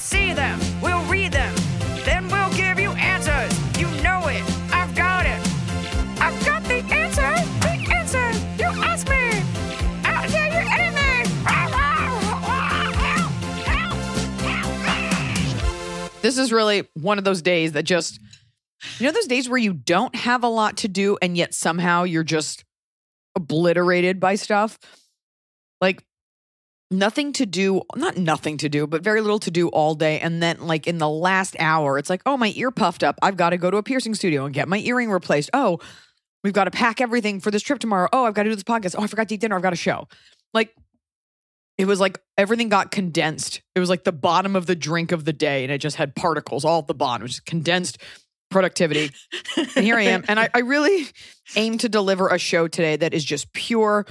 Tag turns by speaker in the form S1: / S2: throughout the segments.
S1: See them, we'll read them, then we'll give you answers. You know it, I've got it. I've got the answer, the answer. You ask me, I'll tell you anything.
S2: This is really one of those days that just, you know, those days where you don't have a lot to do and yet somehow you're just obliterated by stuff. Like nothing to do, not nothing to do, but very little to do all day. And then, like, in the last hour, it's like, oh, my ear puffed up. I've got to go to a piercing studio and get my earring replaced. Oh, we've got to pack everything for this trip tomorrow. Oh, I've got to do this podcast. Oh, I forgot to eat dinner. I've got a show. Like, it was like everything got condensed. It was like the bottom of the drink of the day, and it just had particles all at the bottom. Was just condensed productivity. and here I am. And I, I really aim to deliver a show today that is just pure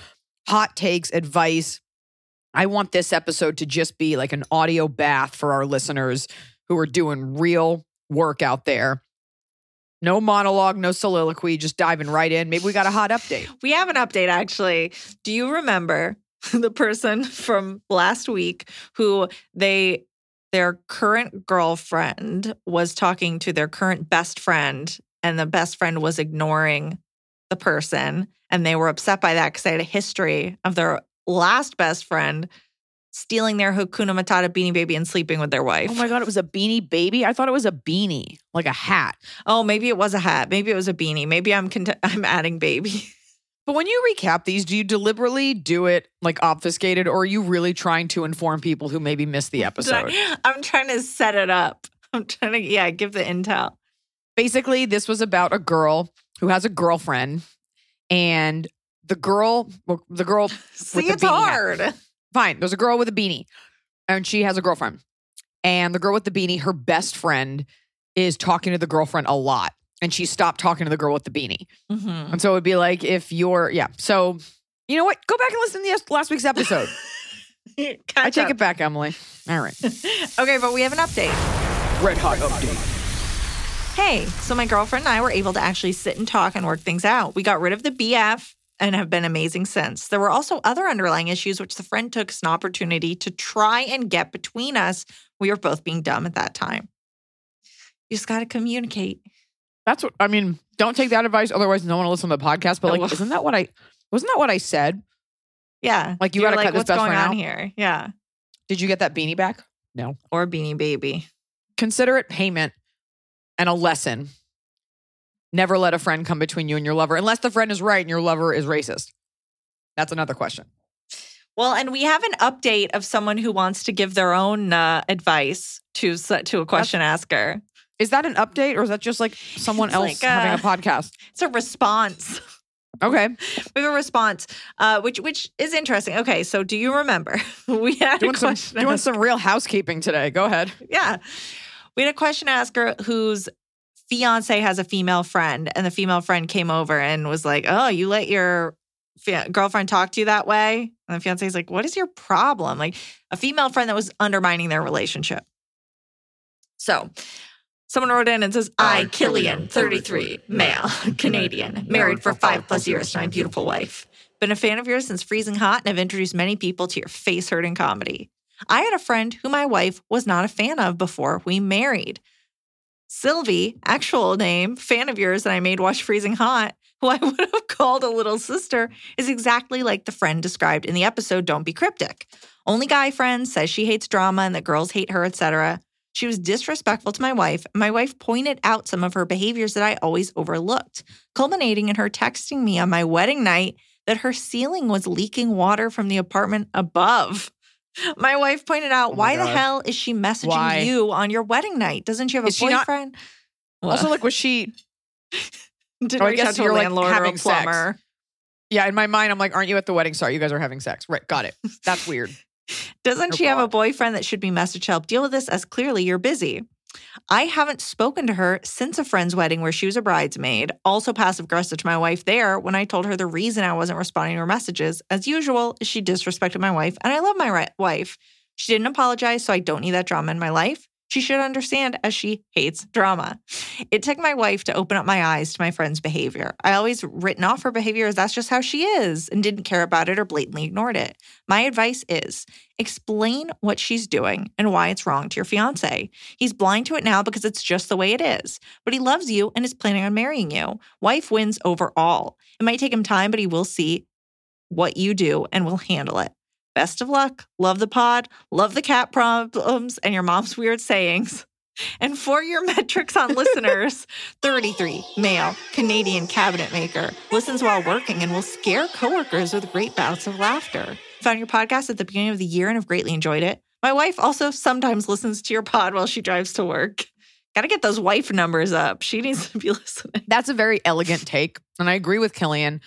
S2: hot takes, advice. I want this episode to just be like an audio bath for our listeners who are doing real work out there. No monologue, no soliloquy, just diving right in. Maybe we got a hot update.
S3: We have an update actually. Do you remember the person from last week who they their current girlfriend was talking to their current best friend and the best friend was ignoring the person and they were upset by that because they had a history of their last best friend stealing their Hakuna Matata beanie baby and sleeping with their oh wife.
S2: Oh my God, it was a beanie baby? I thought it was a beanie, like a hat.
S3: Oh, maybe it was a hat. Maybe it was a beanie. Maybe I'm cont- I'm adding baby.
S2: But when you recap these, do you deliberately do it like obfuscated or are you really trying to inform people who maybe missed the episode?
S3: I'm trying to set it up. I'm trying to yeah, give the intel.
S2: Basically, this was about a girl who has a girlfriend and the girl well, the girl
S3: See,
S2: with the
S3: it's
S2: beanie hat.
S3: hard.
S2: Fine, there's a girl with a beanie and she has a girlfriend. And the girl with the beanie, her best friend is talking to the girlfriend a lot. And she stopped talking to the girl with the beanie.
S3: Mhm.
S2: And so it would be like if you're, yeah. So you know what? Go back and listen to the last week's episode. I take
S3: up.
S2: it back, Emily. All right.
S3: Okay, but we have an update.
S2: Red hot update.
S3: Hey, so my girlfriend and I were able to actually sit and talk and work things out. We got rid of the BF and have been amazing since. There were also other underlying issues, which the friend took as an opportunity to try and get between us. We were both being dumb at that time. You just got to communicate.
S2: That's what I mean. Don't take that advice, otherwise no one will listen to the podcast. But like, isn't that what I wasn't that what I said?
S3: Yeah.
S2: Like, you
S3: You're
S2: gotta
S3: like,
S2: cut this
S3: what's
S2: best
S3: going on
S2: out?
S3: here? Yeah.
S2: Did you get that beanie back? No.
S3: Or Beanie Baby.
S2: Consider it payment and a lesson. Never let a friend come between you and your lover, unless the friend is right and your lover is racist. That's another question.
S3: Well, and we have an update of someone who wants to give their own uh, advice to to a question asker.
S2: Is that an update or is that just like someone
S3: It's
S2: else
S3: like,
S2: having
S3: uh,
S2: a podcast?
S3: It's a response.
S2: Okay.
S3: We have a response, uh, which which is interesting. Okay, so do you remember we had
S2: Doing
S3: a
S2: some
S3: question?
S2: doing some real housekeeping today. Go ahead.
S3: yeah, we had a question asker whose fiance has a female friend, and the female friend came over and was like, "Oh, you let your girlfriend talk to you that way?" And the fiance is like, "What is your problem?" Like a female friend that was undermining their relationship. So. Someone wrote in and says, I, Killian, 33, male, Canadian, married for five plus years to my beautiful wife. Been a fan of yours since Freezing Hot and have introduced many people to your face hurting comedy. I had a friend who my wife was not a fan of before we married. Sylvie, actual name, fan of yours that I made watch Freezing Hot, who I would have called a little sister, is exactly like the friend described in the episode Don't Be Cryptic. Only guy friend says she hates drama and that girls hate her, etc. She was disrespectful to my wife. My wife pointed out some of her behaviors that I always overlooked, culminating in her texting me on my wedding night that her ceiling was leaking water from the apartment above. My wife pointed out,
S2: Oh
S3: why the hell is she messaging
S2: Why?
S3: you on your wedding night? Doesn't she have a
S2: Is she not-
S3: boyfriend?
S2: Also, like, was she?
S3: didn't
S2: oh, I guess
S3: out to a
S2: you're, like,
S3: landlord or a
S2: having sex.
S3: plumber.
S2: Yeah, in my mind, I'm like, aren't you at the wedding? Sorry, you guys are having sex. Right, got it. That's weird.
S3: Doesn't she have a boyfriend that should be message help deal with this as clearly you're busy? I haven't spoken to her since a friend's wedding where she was a bridesmaid, also passive aggressive to my wife there when I told her the reason I wasn't responding to her messages. As usual, she disrespected my wife, and I love my wife. She didn't apologize, so I don't need that drama in my life. She should understand as she hates drama. It took my wife to open up my eyes to my friend's behavior. I always written off her behavior as that's just how she is and didn't care about it or blatantly ignored it. My advice is explain what she's doing and why it's wrong to your fiance. He's blind to it now because it's just the way it is, but he loves you and is planning on marrying you. Wife wins overall. It might take him time, but he will see what you do and will handle it. Best of luck. Love the pod. Love the cat problems and your mom's weird sayings. And for your metrics on listeners, 33, male, Canadian cabinet maker, listens while working and will scare coworkers with great bouts of laughter. Found your podcast at the beginning of the year and have greatly enjoyed it. My wife also sometimes listens to your pod while she drives to work. Got to get those wife numbers up. She needs to be listening.
S2: That's a very elegant take. And I agree with Killian.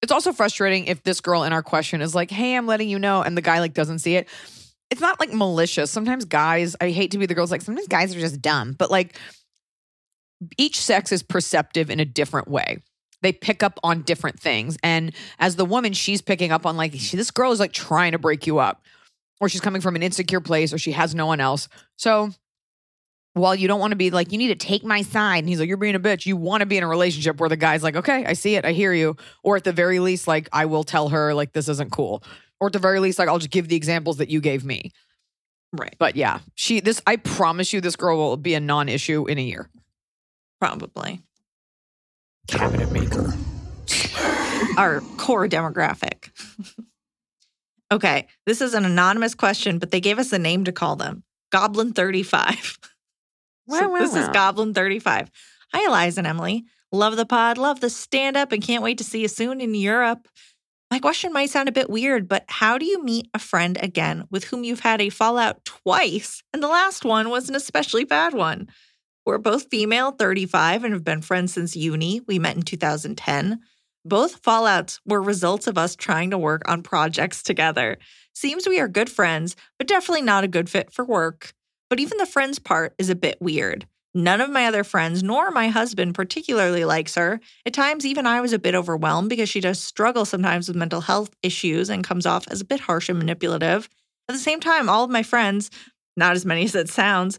S2: It's also frustrating if this girl in our question is like, hey, I'm letting you know, and the guy like doesn't see it. It's not like malicious. Sometimes guys, I hate to be the girls, like sometimes guys are just dumb, but like each sex is perceptive in a different way. They pick up on different things. And as the woman, she's picking up on like, this girl is like trying to break you up, or she's coming from an insecure place, or she has no one else. So while you don't want to be like, you need to take my side, and he's like, you're being a bitch, you want to be in a relationship where the guy's like, okay, I see it, I hear you. Or at the very least, like, I will tell her, like, this isn't cool. Or at the very least, like, I'll just give the examples that you gave me.
S3: Right.
S2: But yeah, she, this, I promise you, this girl will be a non issue in a year.
S3: Probably.
S2: Cabinet maker.
S3: Our core demographic. okay. This is an anonymous question, but they gave us a name to call them Goblin 35. So this is Goblin 35. Hi, Iliza and Emily. Love the pod, love the stand up, and can't wait to see you soon in Europe. My question might sound a bit weird, but how do you meet a friend again with whom you've had a fallout twice? And the last one was an especially bad one. We're both female, 35, and have been friends since uni. We met in 2010. Both fallouts were results of us trying to work on projects together. Seems we are good friends, but definitely not a good fit for work. But even the friends part is a bit weird. None of my other friends, nor my husband, particularly likes her. At times, even I was a bit overwhelmed because she does struggle sometimes with mental health issues and comes off as a bit harsh and manipulative. At the same time, all of my friends, not as many as it sounds,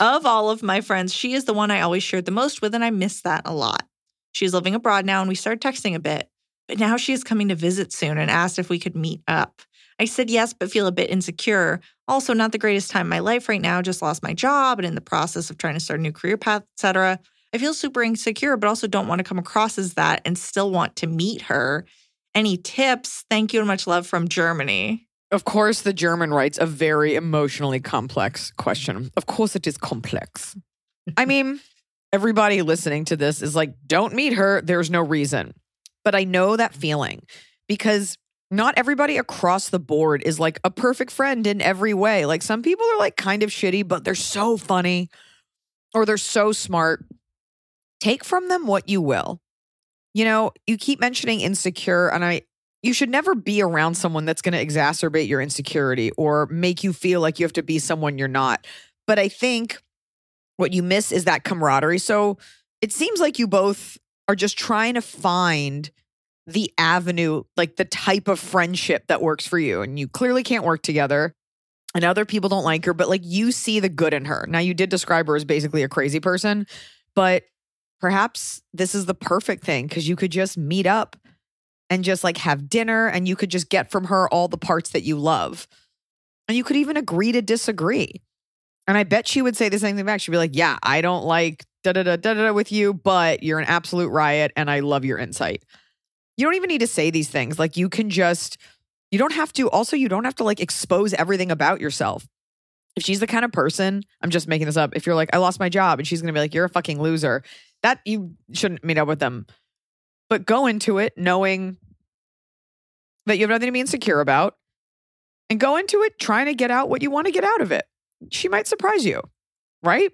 S3: of all of my friends, she is the one I always shared the most with, and I miss that a lot. She's living abroad now, and we started texting a bit. But now she is coming to visit soon and asked if we could meet up. I said yes, but feel a bit insecure. Also, not the greatest time in my life right now. Just lost my job and in the process of trying to start a new career path, etc. I feel super insecure, but also don't want to come across as that and still want to meet her. Any tips? Thank you and much love from Germany.
S2: Of course, the German writes a very emotionally complex question. Of course, it is complex. I mean, everybody listening to this is like, don't meet her. There's no reason. But I know that feeling because not everybody across the board is like a perfect friend in every way. Like some people are like kind of shitty, but they're so funny or they're so smart. Take from them what you will. You know, you keep mentioning insecure, and I, you should never be around someone that's going to exacerbate your insecurity or make you feel like you have to be someone you're not. But I think what you miss is that camaraderie. So it seems like you both are just trying to find the avenue, like the type of friendship that works for you. And you clearly can't work together. And other people don't like her, but like you see the good in her. Now, you did describe her as basically a crazy person, but perhaps this is the perfect thing because you could just meet up and just like have dinner and you could just get from her all the parts that you love. And you could even agree to disagree. And I bet she would say the same thing back. She'd be like, Yeah, I don't like da da da da da with you, but you're an absolute riot and I love your insight. You don't even need to say these things. Like you can just, you don't have to, also, you don't have to like expose everything about yourself. If she's the kind of person, I'm just making this up. If you're like, I lost my job and she's going to be like, you're a fucking loser, that you shouldn't meet up with them. But go into it knowing that you have nothing to be insecure about and go into it trying to get out what you want to get out of it. She might surprise you, right?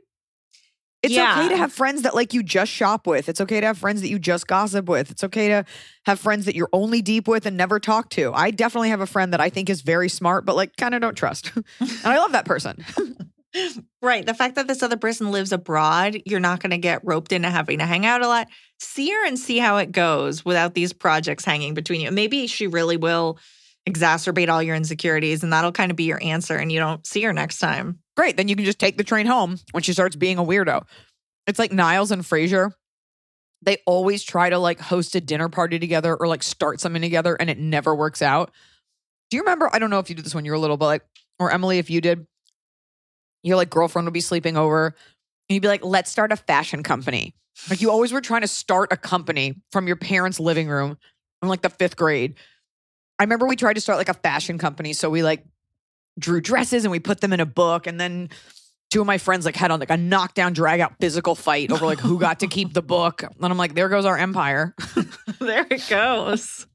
S2: It's
S3: Yeah.
S2: okay to have friends that like you just shop with. It's okay to have friends that you just gossip with. It's okay to have friends that you're only deep with and never talk to. I definitely have a friend that I think is very smart, but like kind of don't trust. and I love that person.
S3: Right. The fact that this other person lives abroad, you're not going to get roped into having to hang out a lot. See her and see how it goes without these projects hanging between you. Maybe she really will exacerbate all your insecurities and that'll kind of be your answer and you don't see her next time.
S2: Great. Then you can just take the train home when she starts being a weirdo. It's like Niles and Frasier. They always try to like host a dinner party together or like start something together and it never works out. Do you remember? I don't know if you did this when you were little, but like, or Emily, if you did, your like girlfriend would be sleeping over and you'd be like, let's start a fashion company. Like you always were trying to start a company from your parents' living room in like the fifth grade. I remember we tried to start like a fashion company. So we like drew dresses and we put them in a book. And then two of my friends like had on like a knockdown, drag out physical fight over like who got to keep the book. And I'm like, there goes our empire.
S3: there it goes.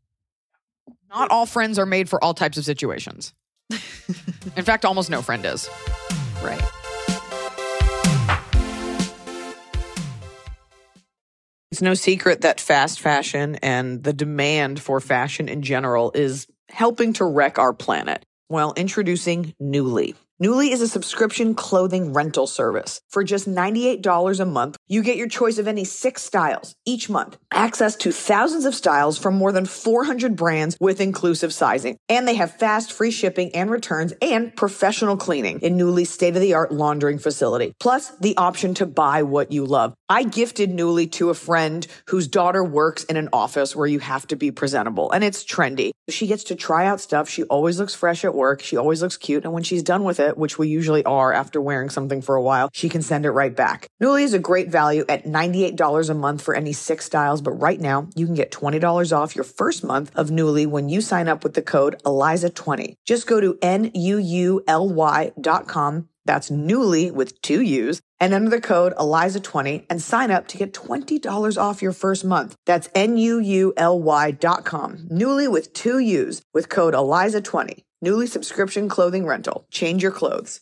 S2: Not all friends are made for all types of situations. In fact, almost no friend is.
S3: Right.
S2: It's no secret that fast fashion and the demand for fashion in general is helping to wreck our planet. Well, introducing Nuuly. Nuuly is a subscription clothing rental service. For just $98 a month, you get your choice of any six styles each month, access to thousands of styles from more than 400 brands with inclusive sizing. And they have fast, free shipping and returns and professional cleaning in Nuuly's state of the art laundering facility. Plus, the option to buy what you love. I gifted Nuuly to a friend whose daughter works in an office where you have to be presentable and it's trendy. She gets to try out stuff. She always looks fresh at work. She always looks cute. And when she's done with it, which we usually are after wearing something for a while, she can send it right back. Nuuly is a great value at $98 a month for any six styles. But right now you can get $20 off your first month of Nuuly when you sign up with the code ILIZA20. Just go to N-U-U-L-Y dot com that's Nuuly with two U's and enter the code ILIZA20 and sign up to get $20 off your first month. That's N-U-U-L-Y dot com. Nuuly with two U's with code ILIZA20. Nuuly subscription clothing rental. Change your clothes.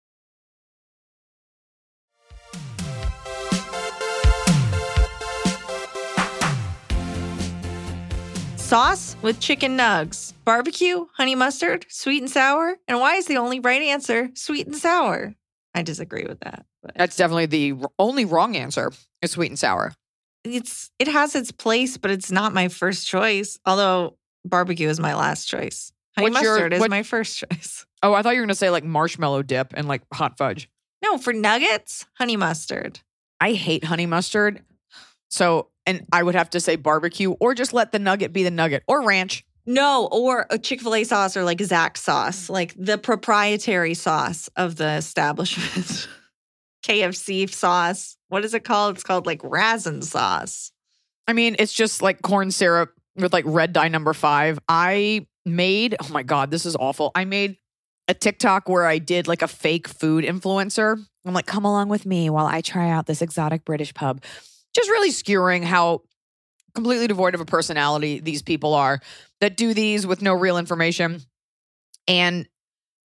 S3: Sauce with chicken nugs, barbecue, honey mustard, sweet and sour. And why is the only right answer sweet and sour? I disagree with that. But
S2: That's definitely the only wrong answer is sweet and sour.
S3: it's it has its place, but it's not my first choice. Although barbecue is my last choice. Honey
S2: What's
S3: mustard is
S2: what-
S3: my first choice.
S2: Oh, I thought you were going to say like marshmallow dip and like hot fudge.
S3: No, for nuggets, honey mustard.
S2: I hate honey mustard. So, and I would have to say barbecue or just let the nugget be the nugget or ranch.
S3: No, or a Chick fil A sauce or like Zax sauce, like the proprietary sauce of the establishment. KFC sauce. What is it called? It's called like raisin sauce.
S2: I mean, it's just like corn syrup with like red dye number five. I made, oh my God, this is awful. I made a TikTok where I did like a fake food influencer. I'm like, come along with me while I try out this exotic British pub. Just really skewering how completely devoid of a personality these people are that do these with no real information. And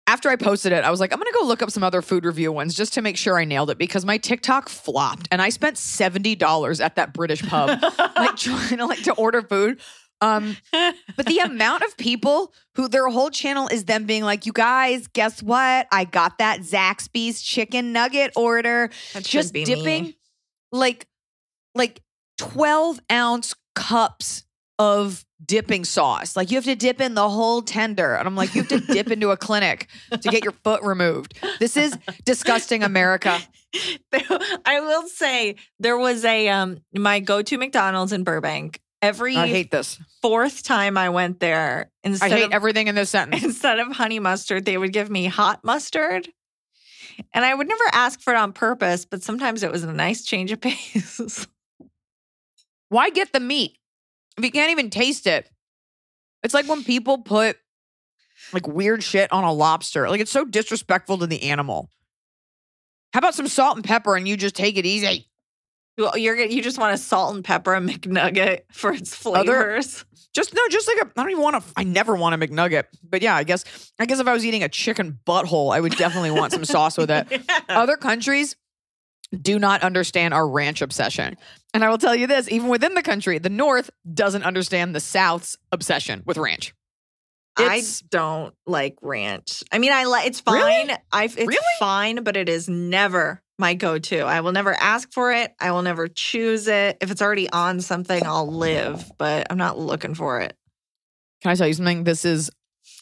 S2: after I posted it, I was like, I'm going to go look up some other food review ones just to make sure I nailed it because my TikTok flopped and I spent $70 at that British pub like trying to like to order food. Um, but the amount of people who their whole channel is them being like, you guys, guess what? I got that Zaxby's chicken nugget order.
S3: That
S2: Just dipping
S3: me.
S2: like like 12 ounce cups of dipping sauce. Like you have to dip in the whole tender. And I'm like, you have to dip into a clinic to get your foot removed. This is disgusting America.
S3: I will say there was a um my go-to McDonald's in Burbank. Every
S2: I hate this.
S3: fourth time I went there,
S2: I
S3: instead
S2: hate
S3: of
S2: everything in this sentence.
S3: instead of honey mustard, they would give me hot mustard. And I would never ask for it on purpose, but sometimes it was a nice change of pace.
S2: Why get the meat if you can't even taste it? It's like when people put like weird shit on a lobster. Like it's so disrespectful to the animal. How about some salt and pepper and you just take it easy?
S3: Well, You're you just want a salt and pepper McNugget for its flavors.
S2: Just no, just like a I don't even want to I never want a McNugget. But yeah, I guess I guess if I was eating a chicken butthole, I would definitely want some sauce with it.
S3: Yeah.
S2: Other countries do not understand our ranch obsession. And I will tell you this, even within the country, the North doesn't understand the South's obsession with ranch.
S3: I don't like ranch. I mean, I like it's
S2: Really?
S3: fine. I it's
S2: Really?
S3: fine, but it is never my go-to. I will never ask for it. I will never choose it. If it's already on something, I'll live, but I'm not looking for it.
S2: Can I tell you something? This is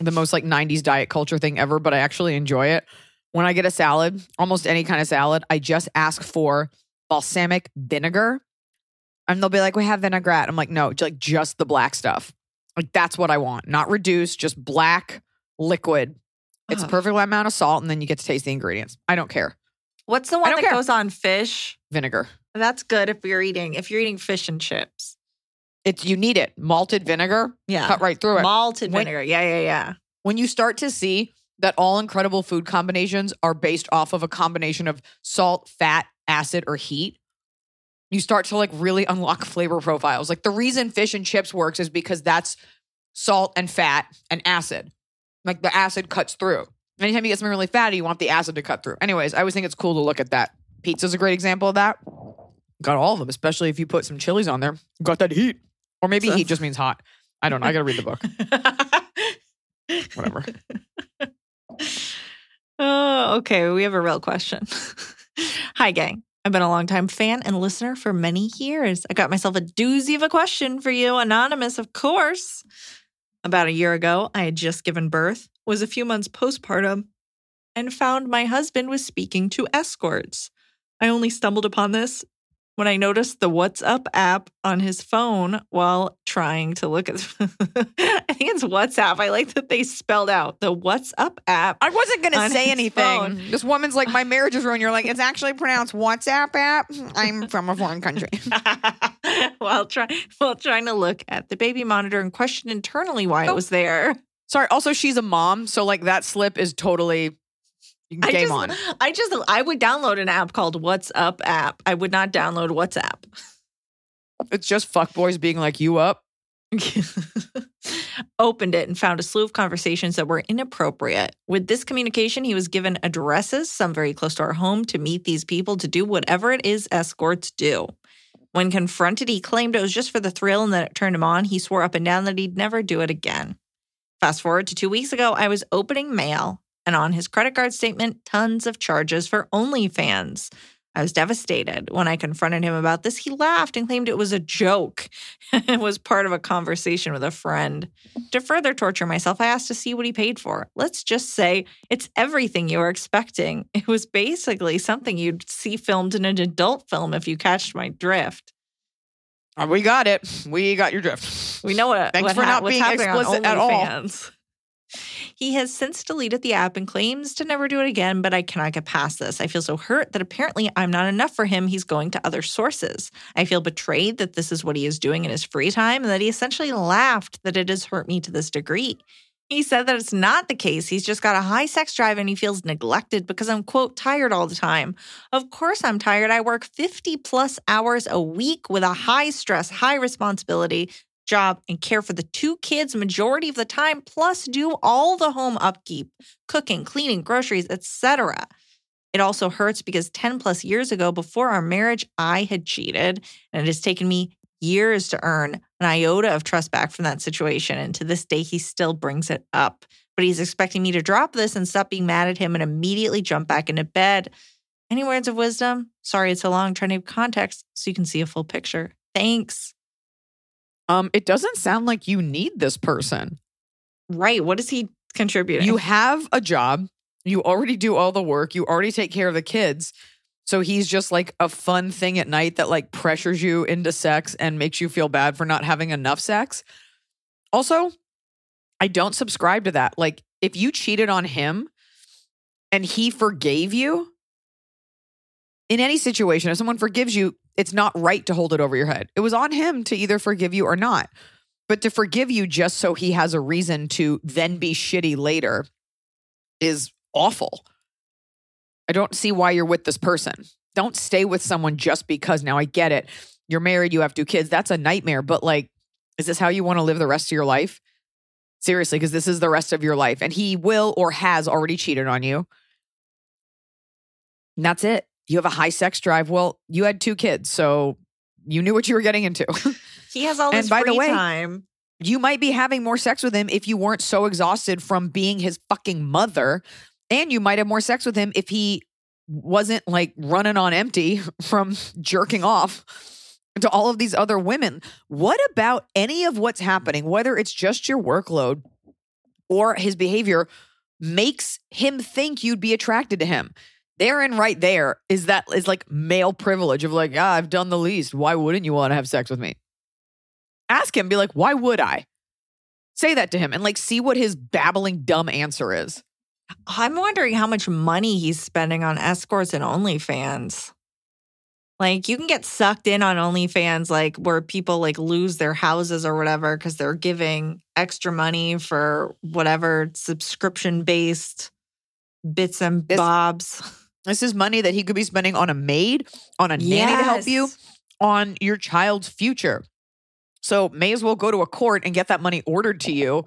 S2: the most like 90s diet culture thing ever, but I actually enjoy it. When I get a salad, almost any kind of salad, I just ask for balsamic vinegar. And they'll be like, we have vinaigrette. I'm like, no, like just the black stuff. Like that's what I want. Not reduced, just black liquid. It's a perfect amount of salt, and then you get to taste the ingredients. I don't care.
S3: What's the one that
S2: care.
S3: goes on fish?
S2: Vinegar.
S3: That's good if you're eating if you're eating fish and chips.
S2: It's you need it. Malted vinegar,
S3: Yeah.
S2: cut right through it.
S3: Malted
S2: When-
S3: vinegar. Yeah, yeah, yeah.
S2: when you start to see that all incredible food combinations are based off of a combination of salt, fat, acid, or heat, you start to like really unlock flavor profiles. Like the reason fish and chips works is because that's salt and fat and acid. Like the acid cuts through. Anytime you get something really fatty, you want the acid to cut through. Anyways, I always think it's cool to look at that. Pizza's a great example of that. Got all of them, especially if you put some chilies on there. Got that heat. Or maybe
S3: So-
S2: heat just means hot. I don't know. I gotta read the book. Whatever.
S3: oh, okay. We have a real question. Hi, gang. I've been a longtime fan and listener for many years. I got myself a doozy of a question for you, anonymous, of course. About a year ago, I had just given birth, was a few months postpartum, and found my husband was speaking to escorts. I only stumbled upon this when I noticed the WhatsApp app on his phone while trying to look at. I think it's WhatsApp. I like that they spelled out the WhatsApp app.
S2: I wasn't going to say anything.
S3: phone.
S2: This woman's like, my marriage is ruined. You're like, it's actually pronounced WhatsApp app. I'm from a foreign country.
S3: while try while trying to look at the baby monitor and question internally why
S2: Oh.
S3: it was there.
S2: Sorry. Also, she's a mom. So, like, that slip is totally
S3: I
S2: game
S3: just,
S2: on.
S3: I just I would download an app called WhatsApp app. I would not download WhatsApp.
S2: It's just fuckboys being like, you up.
S3: Opened it and found a slew of conversations that were inappropriate. With this communication, he was given addresses, some very close to our home, to meet these people to do whatever it is escorts do. When confronted, he claimed it was just for the thrill and that it turned him on. He swore up and down that he'd never do it again. Fast forward to two weeks ago, I was opening mail, and on his credit card statement, tons of charges for OnlyFans. I was devastated. When I confronted him about this, he laughed and claimed it was a joke. it was part of a conversation with a friend. To further torture myself, I asked to see what he paid for. Let's just say it's everything you were expecting. It was basically something you'd see filmed in an adult film if you catched my drift.
S2: Uh, We got it. We got your drift.
S3: We know what.
S2: Thanks
S3: what
S2: for
S3: ha-
S2: not being explicit at all.
S3: He has since deleted the app and claims to never do it again, but I cannot get past this. I feel so hurt that apparently I'm not enough for him. He's going to other sources. I feel betrayed that this is what he is doing in his free time and that he essentially laughed that it has hurt me to this degree. He said that it's not the case. He's just got a high sex drive and he feels neglected because I'm, quote, tired all the time. Of course, I'm tired. I work 50 plus hours a week with a high stress, high responsibility job and care for the two kids majority of the time, plus do all the home upkeep, cooking, cleaning, groceries, etc. It also hurts because 10 plus years ago, before our marriage, I had cheated, and it has taken me years to earn an iota of trust back from that situation. And to this day, he still brings it up. But he's expecting me to drop this and stop being mad at him and immediately jump back into bed. Any words of wisdom? Sorry, it's so long trying to give context so you can see a full picture. Thanks.
S2: Um, it doesn't sound like you need this person.
S3: Right. What is he contributing?
S2: You have a job. You already do all the work. You already take care of the kids. So he's just like a fun thing at night that like pressures you into sex and makes you feel bad for not having enough sex. Also, I don't subscribe to that. Like if you cheated on him and he forgave you, in any situation, if someone forgives you, it's not right to hold it over your head. It was on him to either forgive you or not. But to forgive you just so he has a reason to then be shitty later is awful. I don't see why you're with this person. Don't stay with someone just because. Now I get it. You're married, you have two kids. That's a nightmare. But like, is this how you want to live the rest of your life? Seriously, because this is the rest of your life. And he will or has already cheated on you. And that's it. You have a high sex drive. Well, you had two kids, so you knew what you were getting into.
S3: he has all
S2: And
S3: this
S2: by the
S3: free
S2: way-
S3: time.
S2: you might be having more sex with him if you weren't so exhausted from being his fucking mother. And you might have more sex with him if he wasn't like running on empty from jerking off to all of these other women. What about any of what's happening, whether it's just your workload or his behavior, makes him think you'd be attracted to him? Therein, right there, is that is like male privilege of like, ah, I've done the least. Why wouldn't you want to have sex with me? Ask him, be like, why would I? Say that to him and like see what his babbling dumb answer is.
S3: I'm wondering how much money he's spending on escorts and OnlyFans. Like you can get sucked in on OnlyFans, like where people like lose their houses or whatever because they're giving extra money for whatever subscription based bits and
S2: This-
S3: bobs.
S2: This is money that he could be spending on a maid, on a nanny to help you, on your child's future. So may as well go to a court and get that money ordered to you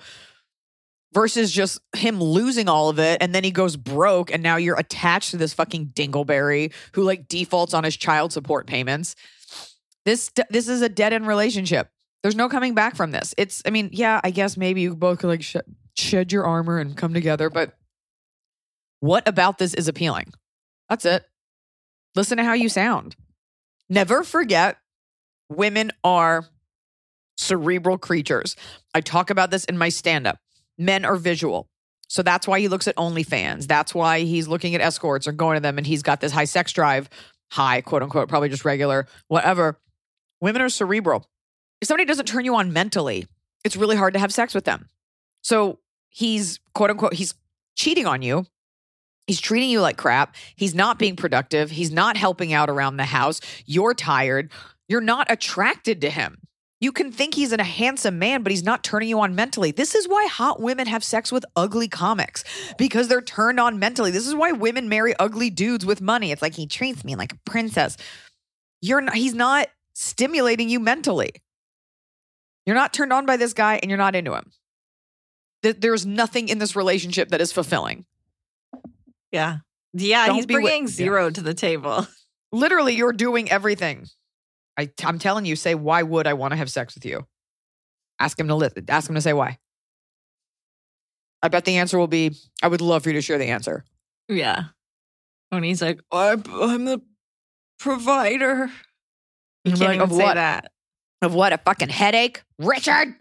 S2: versus just him losing all of it and then he goes broke and now you're attached to this fucking dingleberry who like defaults on his child support payments. This this is a dead end relationship. There's no coming back from this. It's I mean, yeah, I guess maybe you both could like sh- shed your armor and come together, but what about this is appealing? That's it. Listen to how you sound. Never forget women are cerebral creatures. I talk about this in my stand up. Men are visual. So that's why he looks at OnlyFans. That's why he's looking at escorts or going to them and he's got this high sex drive, high, quote unquote, probably just regular, whatever. Women are cerebral. If somebody doesn't turn you on mentally, it's really hard to have sex with them. So he's, quote unquote, he's cheating on you. He's treating you like crap. He's not being productive. He's not helping out around the house. You're tired. You're not attracted to him. You can think he's a handsome man, but he's not turning you on mentally. This is why hot women have sex with ugly comics because they're turned on mentally. This is why women marry ugly dudes with money. It's like he treats me like a princess. You're not, he's not stimulating you mentally. You're not turned on by this guy and you're not into him. There's nothing in this relationship that is fulfilling.
S3: Yeah. Yeah.
S2: Don't
S3: he's
S2: be wi-
S3: bringing
S2: yeah.
S3: zero to the table.
S2: Literally, you're doing everything. I, I'm telling you, say, why would I want to have sex with you? Ask him to li- ask him to say why. I bet the answer will be, I would love for you to share the answer.
S3: Yeah. When he's like, I'm, I'm the provider. You can't
S2: like,
S3: even
S2: of
S3: say
S2: what?
S3: that.
S2: Of what? A fucking headache? Richard?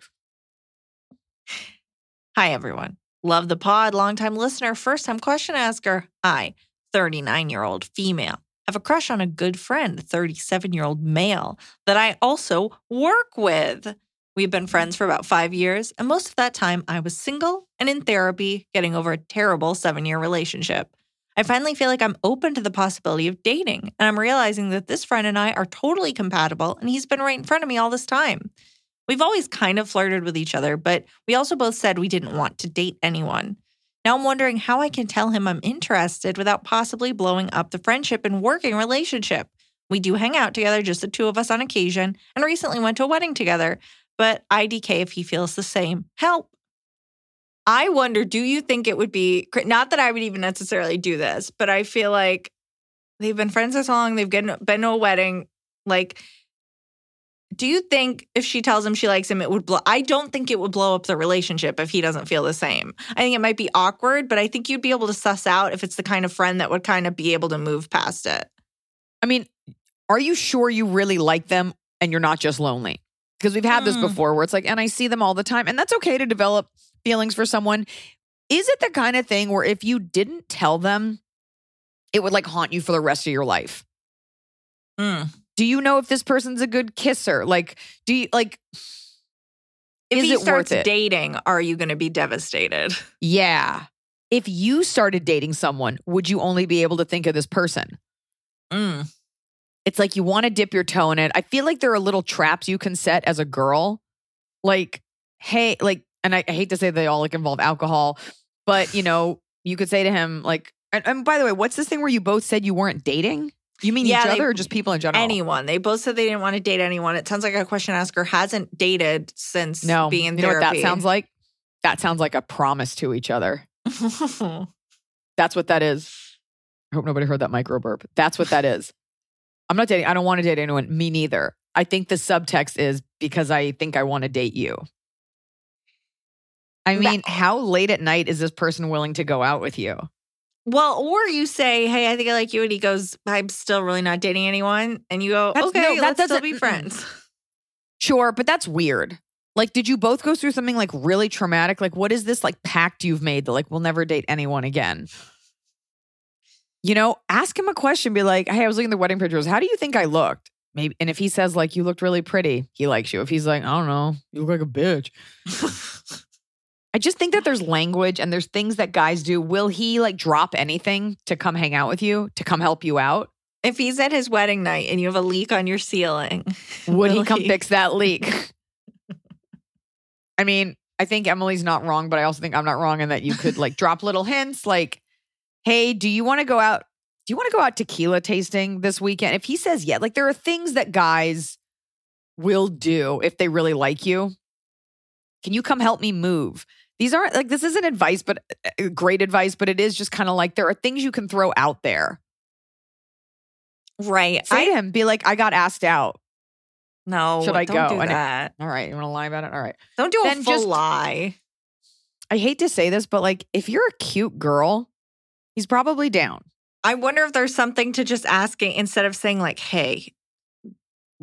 S3: Hi, everyone. Love the pod. Longtime listener, first time question asker. I, 39 year old female, have a crush on a good friend, 37 year old male, that I also work with. We've been friends for about five years, and most of that time I was single and in therapy, getting over a terrible seven year relationship. I finally feel like I'm open to the possibility of dating, and I'm realizing that this friend and I are totally compatible, and he's been right in front of me all this time. We've always kind of flirted with each other, but we also both said we didn't want to date anyone. Now I'm wondering how I can tell him I'm interested without possibly blowing up the friendship and working relationship. We do hang out together, just the two of us on occasion, and recently went to a wedding together, but IDK if he feels the same. Help. I wonder, do you think it would be not that I would even necessarily do this, but I feel like they've been friends this long, they've been, been to a wedding. Like, do you think if she tells him she likes him, it would blow? I don't think it would blow up the relationship if he doesn't feel the same. I think it might be awkward, but I think you'd be able to suss out if it's the kind of friend that would kind of be able to move past it.
S2: I mean, are you sure you really like them and you're not just lonely? Because we've had this
S3: Hmm.
S2: before where it's like, and I see them all the time, and that's okay to develop feelings for someone. Is it the kind of thing where if you didn't tell them, it would like haunt you for the rest of your life?
S3: Mm.
S2: Do you know if this person's a good kisser? Like, do you like,
S3: If
S2: Is
S3: he
S2: it
S3: starts
S2: worth it?
S3: dating, are you going to be devastated?
S2: yeah. If you started dating someone, would you only be able to think of this person?
S3: Mm.
S2: It's like you want to dip your toe in it. I feel like there are little traps you can set as a girl. Like, hey, like, and I, I hate to say they all like involve alcohol, but you know, you could say to him, like, and, and by the way, what's this thing where you both said you weren't dating? You mean
S3: Yeah,
S2: each
S3: they-
S2: other or just people in general?
S3: Anyone. They both said they didn't want to date anyone. It sounds like a question asker hasn't dated since
S2: no.
S3: being in
S2: you know what that sounds like? That sounds like a promise to each other. That's what that is. I hope nobody heard that micro burp. That's what that is. I'm not dating. I don't want to date anyone. Me neither. I think the subtext is because I think I want to date you. I
S3: That-
S2: mean, how late at night is this person willing to go out with you?
S3: Well, or you say, "Hey, I think I like you," and he goes, "I'm still really not dating anyone," and you go,
S2: That's-
S3: "Okay,
S2: no, that
S3: let's still be
S2: mm,
S3: friends."
S2: Sure, but that's weird. Like, did you both go through something like really traumatic? Like, what is this like pact you've made that like we'll never date anyone again? You know, ask him a question. Be like, "Hey, I was looking at the wedding pictures. How do you think I looked?" Maybe, and if he says like you looked really pretty, he likes you. If he's like, I don't know, you look like a bitch. I just think that there's language and there's things that guys do. Will he like drop anything to come hang out with you, to come help you out?
S3: if he's at his wedding night and you have a leak on your ceiling,
S2: Would he come fix that leak? I mean, I think Emily's not wrong, but I also think I'm not wrong in that you could like drop little hints like, hey, do you want to go out? Do you want to go out tequila tasting this weekend? If he says yeah, like there are things that guys will do if they really like you. Can you come help me move? These aren't like this isn't advice, but uh, great advice, but it is just kind of like there are things you can throw out there.
S3: right?
S2: Say
S3: I
S2: to him, be like, I got asked out.
S3: no.
S2: Should I
S3: don't
S2: go?
S3: Do
S2: And it-
S3: that.
S2: All right, you want to lie about it? All right.
S3: Don't do a full
S2: just-
S3: lie.
S2: I hate to say this, but like if you're a cute girl, he's probably down.
S3: I wonder if there's something to just asking instead of saying like, "Hey,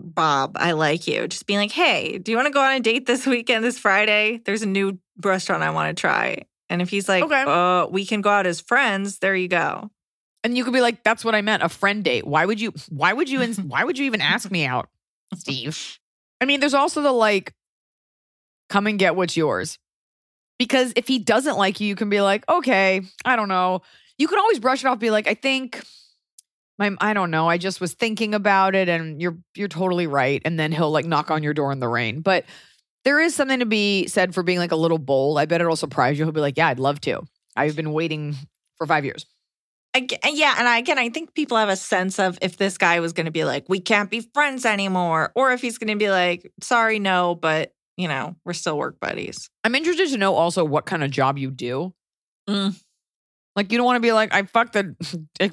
S3: Bob, I like you." Just being like, "Hey, do you want to go on a date this weekend, this Friday? There's a new restaurant I want to try." And if he's like,
S2: Okay.
S3: "Uh, we can go out as friends," there you go.
S2: And you could be like, that's what I meant, a friend date. Why would you why would you why would you even ask me out, Steve? I mean, there's also the like, come and get what's yours. Because if he doesn't like you, you can be like, okay, I don't know. You can always brush it off, be like, I think my I don't know. I just was thinking about it and you're you're totally right. And then he'll like knock on your door in the rain. But there is something to be said for being like a little bold. I bet it'll surprise you. He'll be like, Yeah, I'd love to. I've been waiting for five years.
S3: I g yeah, and I, again, I think people have a sense of if this guy was going to be like, "We can't be friends anymore," or if he's going to be like, "Sorry, no, but you know, we're still work buddies."
S2: I'm interested to know also what kind of job you do.
S3: Mm.
S2: Like, you don't want to be like, I fucked the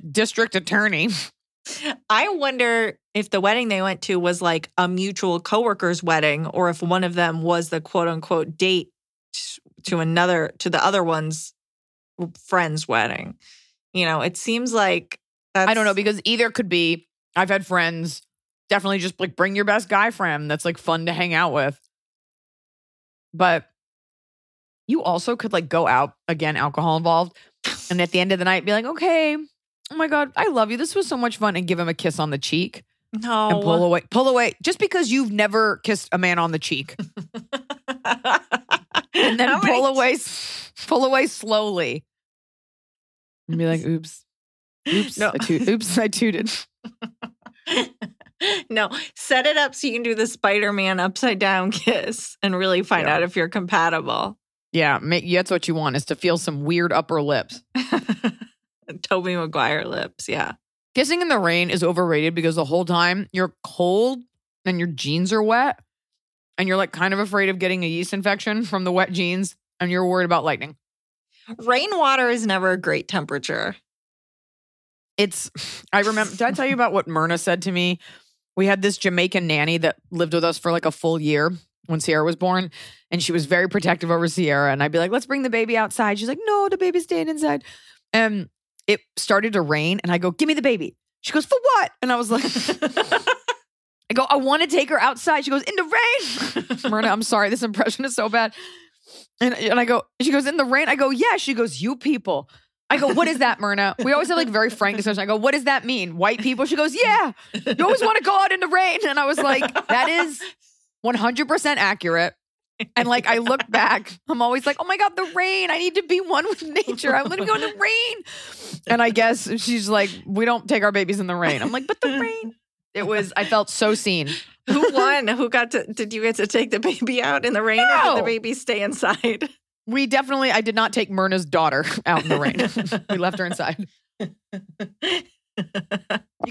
S2: district attorney.
S3: I wonder if the wedding they went to was like a mutual coworker's wedding or if one of them was the quote unquote date to another to the other one's friend's wedding. You know, it seems like that's,
S2: I don't know because either could be. I've had friends definitely just like bring your best guy friend that's like fun to hang out with. But you also could like go out again, alcohol involved, and at the end of the night be like, okay, oh my god, I love you. This was so much fun, and give him a kiss on the cheek
S3: no
S2: and pull away, pull away, just because you've never kissed a man on the cheek, and then
S3: How
S2: pull
S3: many-
S2: away, pull away slowly, and be like, oops, oops,
S3: No.
S2: I toot- oops, I tooted.
S3: no, set it up so you can do the Spider Man upside down kiss and really find
S2: Yeah.
S3: out if you're compatible.
S2: Yeah, that's what you want is to feel some weird upper lips.
S3: Tobey Maguire lips. Yeah.
S2: Kissing in the rain is overrated because the whole time you're cold and your jeans are wet and you're like kind of afraid of getting a yeast infection from the wet jeans and you're worried about lightning.
S3: Rainwater is never a great temperature.
S2: It's, I remember, did I tell you about what Myrna said to me? We had this Jamaican nanny that lived with us for like a full year when Sierra was born, and she was very protective over Sierra. And I'd be like, let's bring the baby outside. She's like, no, the baby's staying inside. And it started to rain, and I go, give me the baby. She goes, for what? And I was like, I go, I want to take her outside. She goes, in the rain. Myrna, I'm sorry, this impression is so bad. And, and I go, she goes, in the rain? I go, yeah. She goes, you people. I go, what is that, Myrna? We always have like very frank discussion. I go, what does that mean? White people? She goes, yeah. You always want to go out in the rain. And I was like, that is 100% accurate. And like, I look back, I'm always like, oh my God, the rain. I need to be one with nature. I'm going to go in the rain. And I guess she's like, we don't take our babies in the rain. I'm like, but the rain. It was, I felt so seen.
S3: Who won? Who got to? Did you get to take the baby out in the rain, or did the baby stay inside?
S2: We definitely, I did not take Myrna's daughter out in the rain. we left her inside. You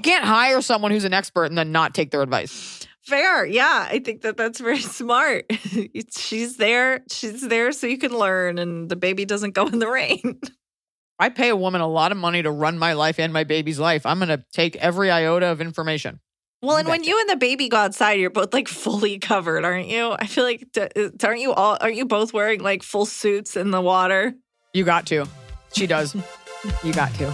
S2: can't hire someone who's an expert and then not take their advice.
S3: Fair, yeah. I think that that's very smart. She's there. She's there so you can learn, and the baby doesn't go in the rain.
S2: I pay a woman a lot of money to run my life and my baby's life. I'm going to take every iota of information.
S3: Well, and when you and the baby go outside, you're both like fully covered, aren't you? I feel like uh, aren't you all? Aren't you both wearing like full suits in the water?
S2: You got to. She does. you got to.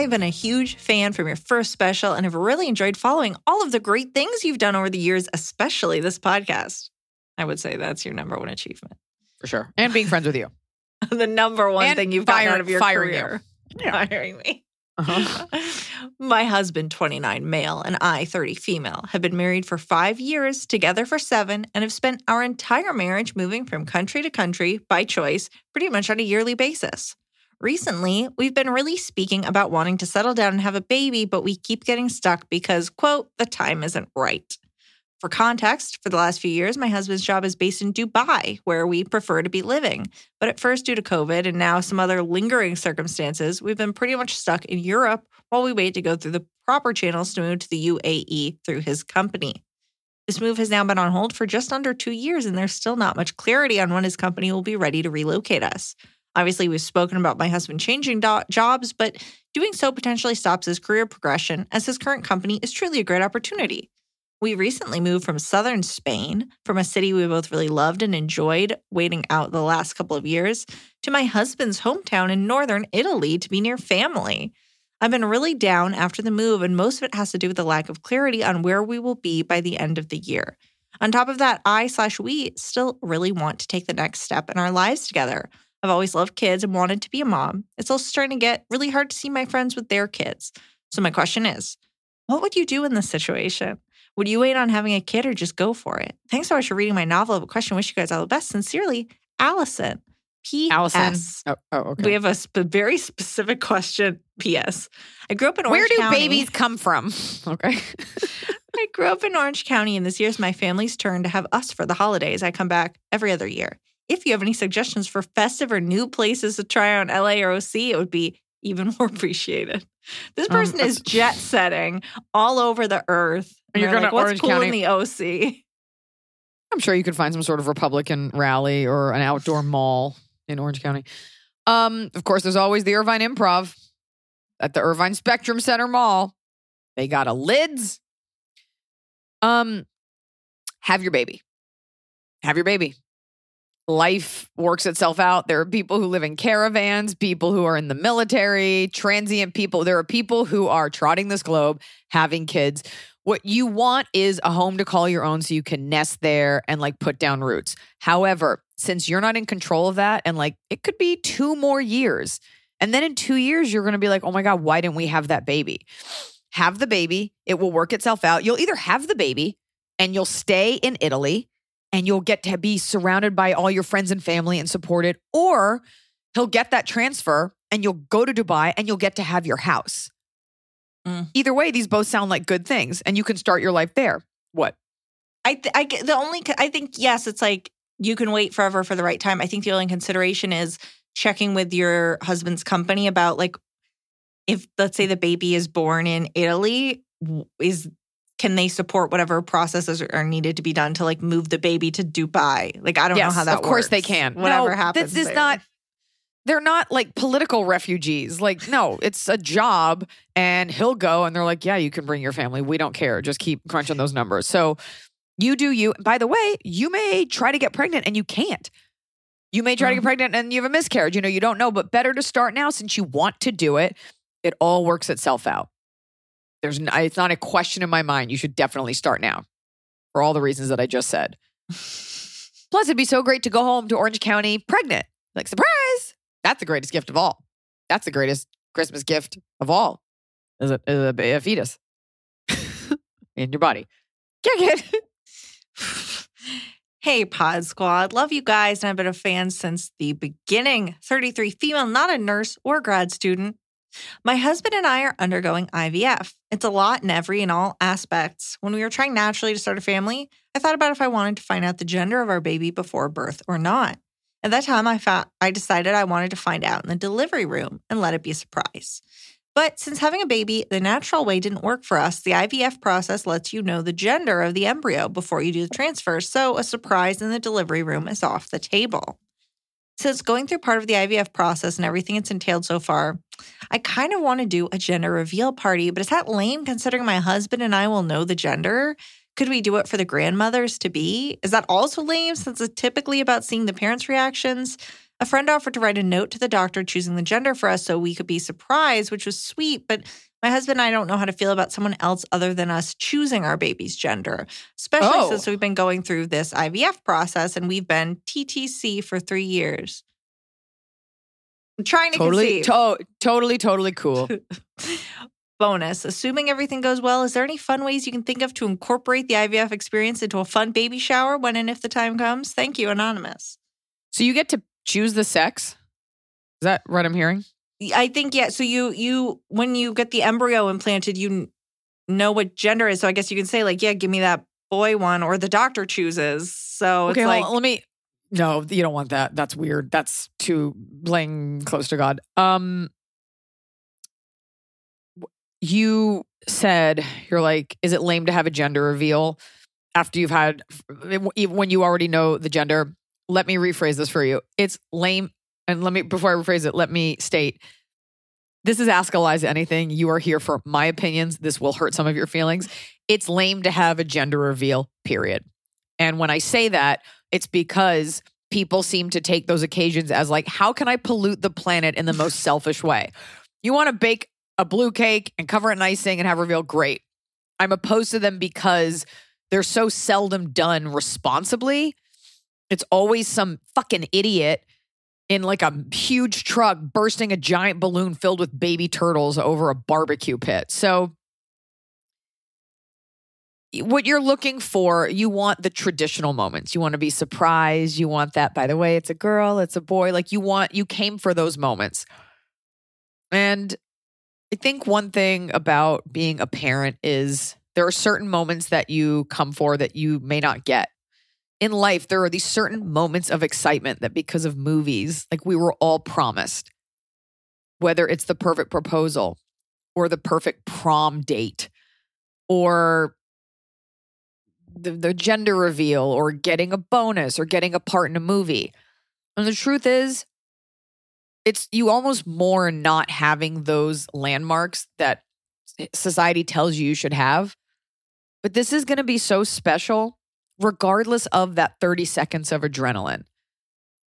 S3: I have been a huge fan from your first special and have really enjoyed following all of the great things you've done over the years, especially this podcast. I would say that's your number one achievement.
S2: For sure. And being friends with you.
S3: the number one
S2: And
S3: thing you've gotten
S2: fire-
S3: out of your
S2: firing you.
S3: career.
S2: Yeah.
S3: Firing me.
S2: Uh-huh.
S3: My husband, 29 male, and I, 30 female, have been married for five years, together for seven, and have spent our entire marriage moving from country to country by choice, pretty much on a yearly basis. Recently, we've been really speaking about wanting to settle down and have a baby, but we keep getting stuck because, quote, the time isn't right. For context, for the last few years, my husband's job is based in Dubai, where we prefer to be living. But at first, due to COVID and now some other lingering circumstances, we've been pretty much stuck in Europe while we wait to go through the proper channels to move to the UAE through his company. This move has now been on hold for just under two years, and there's still not much clarity on when his company will be ready to relocate us. Obviously, we've spoken about my husband changing do- jobs, but doing so potentially stops his career progression as his current company is truly a great opportunity. We recently moved from southern Spain, from a city we both really loved and enjoyed waiting out the last couple of years, to my husband's hometown in northern Italy to be near family. I've been really down after the move, and most of it has to do with the lack of clarity on where we will be by the end of the year. On top of that, I slash we still really want to take the next step in our lives together. I've always loved kids and wanted to be a mom. It's also starting to get really hard to see my friends with their kids. So my question is, What would you do in this situation? Would you wait on having a kid or just go for it? Thanks so much for reading my novel of a question. Wish you guys all the best. Sincerely, Allison. P.S.
S2: Allison. Oh, oh okay.
S3: We have a sp- very specific question. P.S. I grew up in Orange
S2: Where do
S3: County.
S2: babies come from? Okay.
S3: I grew up in Orange County, and this year's my family's turn to have us for the holidays. I come back every other year. If you have any suggestions for festive or new places to try on LA or OC, it would be even more appreciated. This
S2: Um,
S3: person is jet setting all over the earth.
S2: And you're going
S3: like,
S2: to
S3: What's
S2: Orange
S3: cool
S2: County?
S3: in the OC?
S2: I'm sure you could find some sort of Republican rally or an outdoor mall in Orange County. Um, of course, there's always the Irvine Improv at the Irvine Spectrum Center Mall. They got a lids. Um, have your baby. Have your baby. Life works itself out. There are people who live in caravans, people who are in the military, transient people. There are people who are trotting this globe, having kids. What you want is a home to call your own so you can nest there and like put down roots. However, since you're not in control of that and like it could be two more years. And then in two years, you're going to be like, oh my God, why didn't we have that baby? Have the baby. It will work itself out. You'll either have the baby and you'll stay in Italy and you'll get to be surrounded by all your friends and family and supported, or he'll get that transfer and you'll go to Dubai and you'll get to have your house.
S3: Mm.
S2: Either way, these both sound like good things and you can start your life there. What?
S3: I, th- I get- the only I think yes, it's like you can wait forever for the right time. I think the only consideration is checking with your husband's company about like if let's say the baby is born in Italy, is can they support whatever processes are- needed to be done to like move the baby to Dubai? Like I don't know how that works.
S2: Of course they can.
S3: Whatever
S2: no,
S3: happens.
S2: This is
S3: there.
S2: not they're not like political refugees. Like, no, it's a job and he'll go and they're like, yeah, you can bring your family. We don't care. Just keep crunching those numbers. So you do you. By the way, you may try to get pregnant and you can't. You may try to get mm-hmm. pregnant and you have a miscarriage. You know, you don't know, but better to start now since you want to do it. It all works itself out. There's n- it's not a question in my mind. You should definitely start now for all the reasons that I just said. Plus, it'd be so great to go home to Orange County pregnant. Like, surprise! That's the greatest gift of all. That's the greatest Christmas gift of all. Is a, is a, a fetus in your body. Kick it.
S3: Hey, Pod Squad. Love you guys, and I've been a fan since the beginning. 33 female, not a nurse or grad student. My husband and I are undergoing IVF. It's a lot in every and all aspects. When we were trying naturally to start a family, I thought about if I wanted to find out the gender of our baby before birth or not. At that time, I found, I decided I wanted to find out in the delivery room and let it be a surprise. But since having a baby the natural way didn't work for us, the IVF process lets you know the gender of the embryo before you do the transfer. So a surprise in the delivery room is off the table. Since going through part of the IVF process and everything it's entailed so far, I kind of want to do a gender reveal party, but is that lame considering my husband and I will know the gender? Could we do it for the grandmothers to be? Is that also lame since it's typically about seeing the parents' reactions? A friend offered to write a note to the doctor choosing the gender for us so we could be surprised, which was sweet, but my husband and I don't know how to feel about someone else other than us choosing our baby's gender, especially
S2: Oh.
S3: since we've been going through this IVF process and we've been TTC for three years. I'm trying to
S2: Totally,
S3: conceive.
S2: to- totally, totally cool.
S3: Bonus, assuming everything goes well, is there any fun ways you can think of to incorporate the IVF experience into a fun baby shower when and if the time comes? Thank you, Anonymous.
S2: So you get to choose the sex. Is that what I'm hearing?
S3: I think yeah. So you you when you get the embryo implanted, you know what gender is. So I guess you can say like, yeah, give me that boy one, or the doctor chooses. So
S2: okay,
S3: it's like
S2: let me. No, you don't want that. That's weird. That's too playing close to God. Um, you said you're like, is it lame to have a gender reveal after you've had even when you already know the gender? Let me rephrase this for you. It's lame, and let me before I rephrase it, let me state. This is Ask Iliza Anything. You are here for my opinions. This will hurt some of your feelings. It's lame to have a gender reveal, period. And when I say that, it's because people seem to take those occasions as like, how can I pollute the planet in the most selfish way? You want to bake a blue cake and cover it in icing and have reveal? Great. I'm opposed to them because they're so seldom done responsibly. It's always some fucking idiot in like a huge truck bursting a giant balloon filled with baby turtles over a barbecue pit. So what you're looking for, you want the traditional moments. You want to be surprised. You want that, by the way, it's a girl, it's a boy. Like you want, you came for those moments. And I think one thing about being a parent is there are certain moments that you come for that you may not get. In life, there are these certain moments of excitement that because of movies, like we were all promised, whether it's the perfect proposal or the perfect prom date or the, the gender reveal or getting a bonus or getting a part in a movie. And the truth is, it's you almost mourn not having those landmarks that society tells you you should have. But this is going to be so special, regardless of that 30 seconds of adrenaline.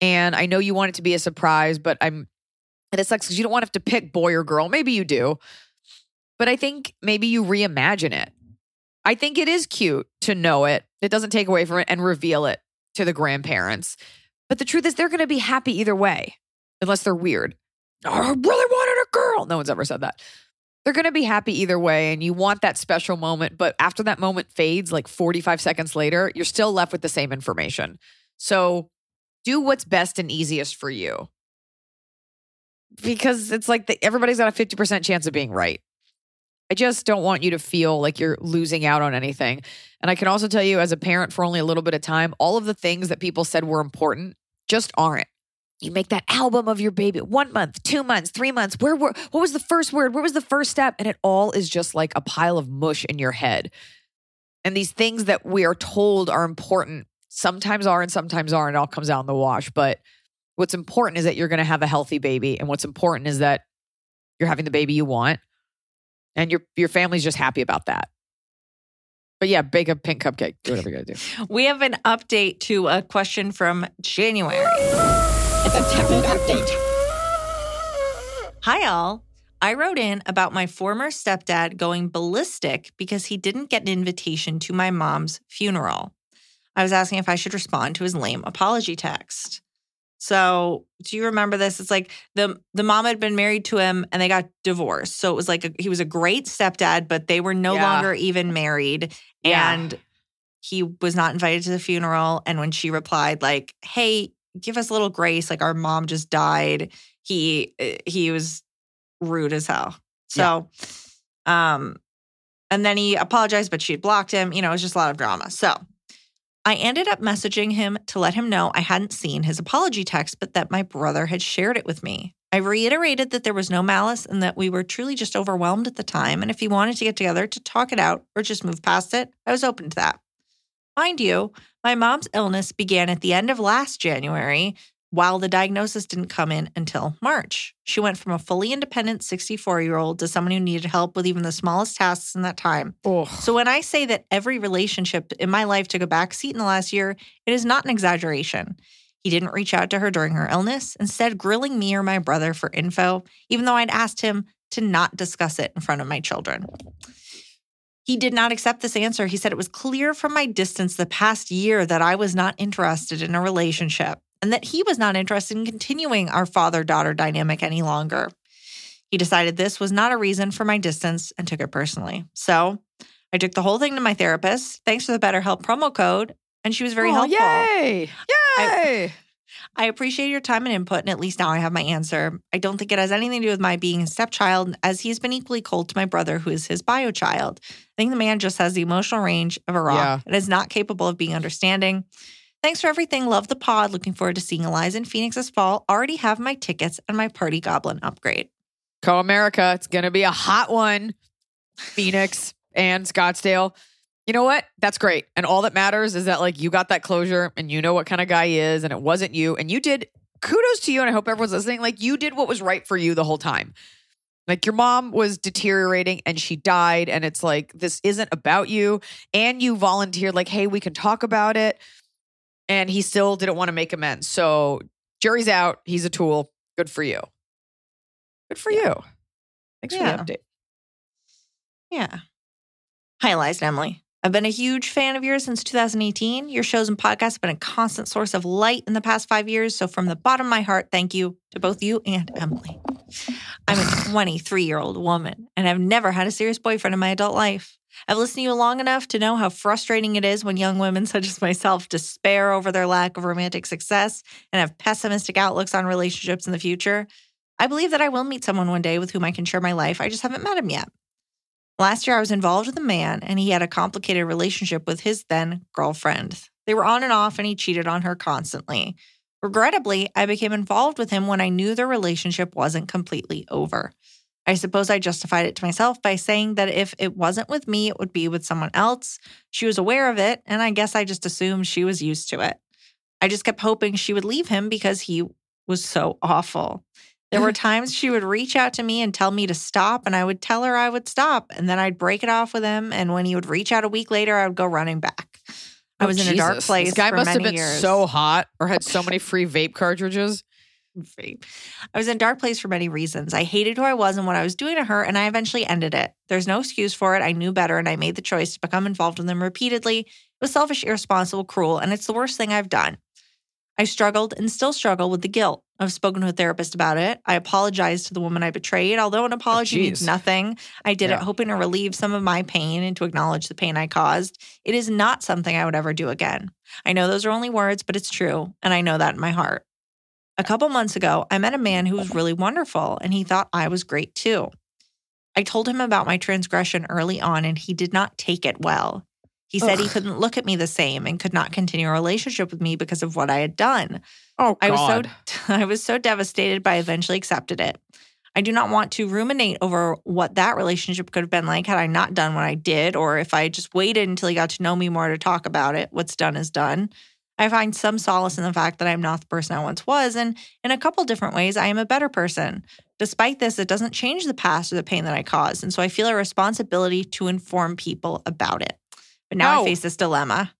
S2: And I know you want it to be a surprise, but I'm, and it sucks because you don't want to have to pick boy or girl. Maybe you do. But I think maybe you reimagine it. I think it is cute to know it. It doesn't take away from it and reveal it to the grandparents. But the truth is, they're going to be happy either way, unless they're weird. Oh, I really wanted a girl. No one's ever said that. They're going to be happy either way. And you want that special moment. But after that moment fades, like 45 seconds later, you're still left with the same information. So do what's best and easiest for you. Because it's like the, everybody's got a 50% chance of being right. I just don't want you to feel like you're losing out on anything. And I can also tell you, as a parent for only a little bit of time, all of the things that people said were important just aren't. You make that album of your baby one month, two months, three months. Where were, what was the first word? what was the first step? And it all is just like a pile of mush in your head. And these things that we are told are important sometimes are and sometimes aren't. It all comes out in the wash. But what's important is that you're going to have a healthy baby. And what's important is that you're having the baby you want and your your family's just happy about that. But yeah, bake a pink cupcake. Do whatever you gotta do.
S3: We have an update to a question from January.
S1: It's a tepid update.
S3: Hi, all. I wrote in about my former stepdad going ballistic because he didn't get an invitation to my mom's funeral. I was asking if I should respond to his lame apology text. So, do you remember this? It's like the the mom had been married to him and they got divorced. So it was like a, he was a great stepdad, but they were no
S2: Yeah.
S3: longer even married.
S2: Yeah.
S3: And he was not invited to the funeral. And when she replied, like, "Hey, give us a little grace. Like our mom just died," he uh, he was rude as hell. So, um, and then he apologized, but she blocked him. You know, it was just a lot of drama. So. I ended up messaging him to let him know I hadn't seen his apology text, but that my brother had shared it with me. I reiterated that there was no malice and that we were truly just overwhelmed at the time. And if he wanted to get together to talk it out or just move past it, I was open to that. Mind you, my mom's illness began at the end of last January, while the diagnosis didn't come in until March. She went from a fully independent 64 year old to someone who needed help with even the smallest tasks in that time.
S2: Oh,
S3: So when I say that every relationship in my life took a backseat in the last year, it is not an exaggeration. He didn't reach out to her during her illness, instead grilling me or my brother for info, even though I'd asked him to not discuss it in front of my children. He did not accept this answer. He said it was clear from my distance the past year that I was not interested in a relationship and that he was not interested in continuing our father daughter dynamic any longer. He decided this was not a reason for my distance and took it personally. So I took the whole thing to my therapist, thanks to the BetterHelp promo code, and she was very
S2: Oh,
S3: helpful.
S2: Yay! Yay!
S3: I appreciate your time and input, and at least now I have my answer. I don't think it has anything to do with my being a stepchild, as he's been equally cold to my brother, who is his bio child. I think the man just has the emotional range of a rock
S2: Yeah.
S3: and is not capable of being understanding. Thanks for everything. Love the pod. Looking forward to seeing Iliza in Phoenix this fall. Already have my tickets and my party goblin upgrade.
S2: Co America. It's going to be a hot one. Phoenix and Scottsdale. You know what? That's great. And all that matters is that like you got that closure and you know what kind of guy he is and it wasn't you and you did kudos to you and I hope everyone's listening like you did what was right for you the whole time. Like your mom was deteriorating and she died and it's like this isn't about you and you volunteered like hey we can talk about it and he still didn't want to make amends. So jury's out. He's a tool. Good for you. Good for you. Thanks
S3: Yeah.
S2: for the update.
S3: Yeah. Hi, Iliza and Emily. I've been a huge fan of yours since 2018. Your shows and podcasts have been a constant source of light in the past five years. So, from the bottom of my heart, thank you to both you and Emily. I'm a 23 year old woman and I've never had a serious boyfriend in my adult life. I've listened to you long enough to know how frustrating it is when young women such as myself despair over their lack of romantic success and have pessimistic outlooks on relationships in the future. I believe that I will meet someone one day with whom I can share my life. I just haven't met him yet. Last year, I was involved with a man, and he had a complicated relationship with his then girlfriend. They were on and off, and he cheated on her constantly. Regrettably, I became involved with him when I knew their relationship wasn't completely over. I suppose I justified it to myself by saying that if it wasn't with me, it would be with someone else. She was aware of it, and I guess I just assumed she was used to it. I just kept hoping she would leave him because he was so awful. There were times she would reach out to me and tell me to stop, and I would tell her I would stop, and then I'd break it off with him. And when he would reach out a week later, I would go running back. I
S2: Oh,
S3: was in a dark place.
S2: This guy
S3: for
S2: must have been
S3: years.
S2: so hot or had so many free vape cartridges.
S3: vape. I was in a dark place for many reasons. I hated who I was and what I was doing to her, and I eventually ended it. There's no excuse for it. I knew better, and I made the choice to become involved with him repeatedly. It was selfish, irresponsible, cruel, and it's the worst thing I've done. I struggled and still struggle with the guilt. I've spoken to a therapist about it. I apologized to the woman I betrayed, although an oh, apology means nothing. I did it hoping to relieve some of my pain and to acknowledge the pain I caused. It is not something I would ever do again. I know those are only words, but it's true, and I know that in my heart. A couple months ago, I met a man who was really wonderful, and he thought I was great too. I told him about my transgression early on, and he did not take it well. He said he couldn't look at me the same and could not continue a relationship with me because of what I had done.
S2: Oh,
S3: I was so I was so devastated, but I eventually accepted it. I do not want to ruminate over what that relationship could have been like had I not done what I did, or if I just waited until he got to know me more to talk about it. What's done is done. I find some solace in the fact that I'm not the person I once was, and in a couple different ways, I am a better person. Despite this, it doesn't change the past or the pain that I caused, and so I feel a responsibility to inform people about it. But now
S2: No.
S3: I face this dilemma.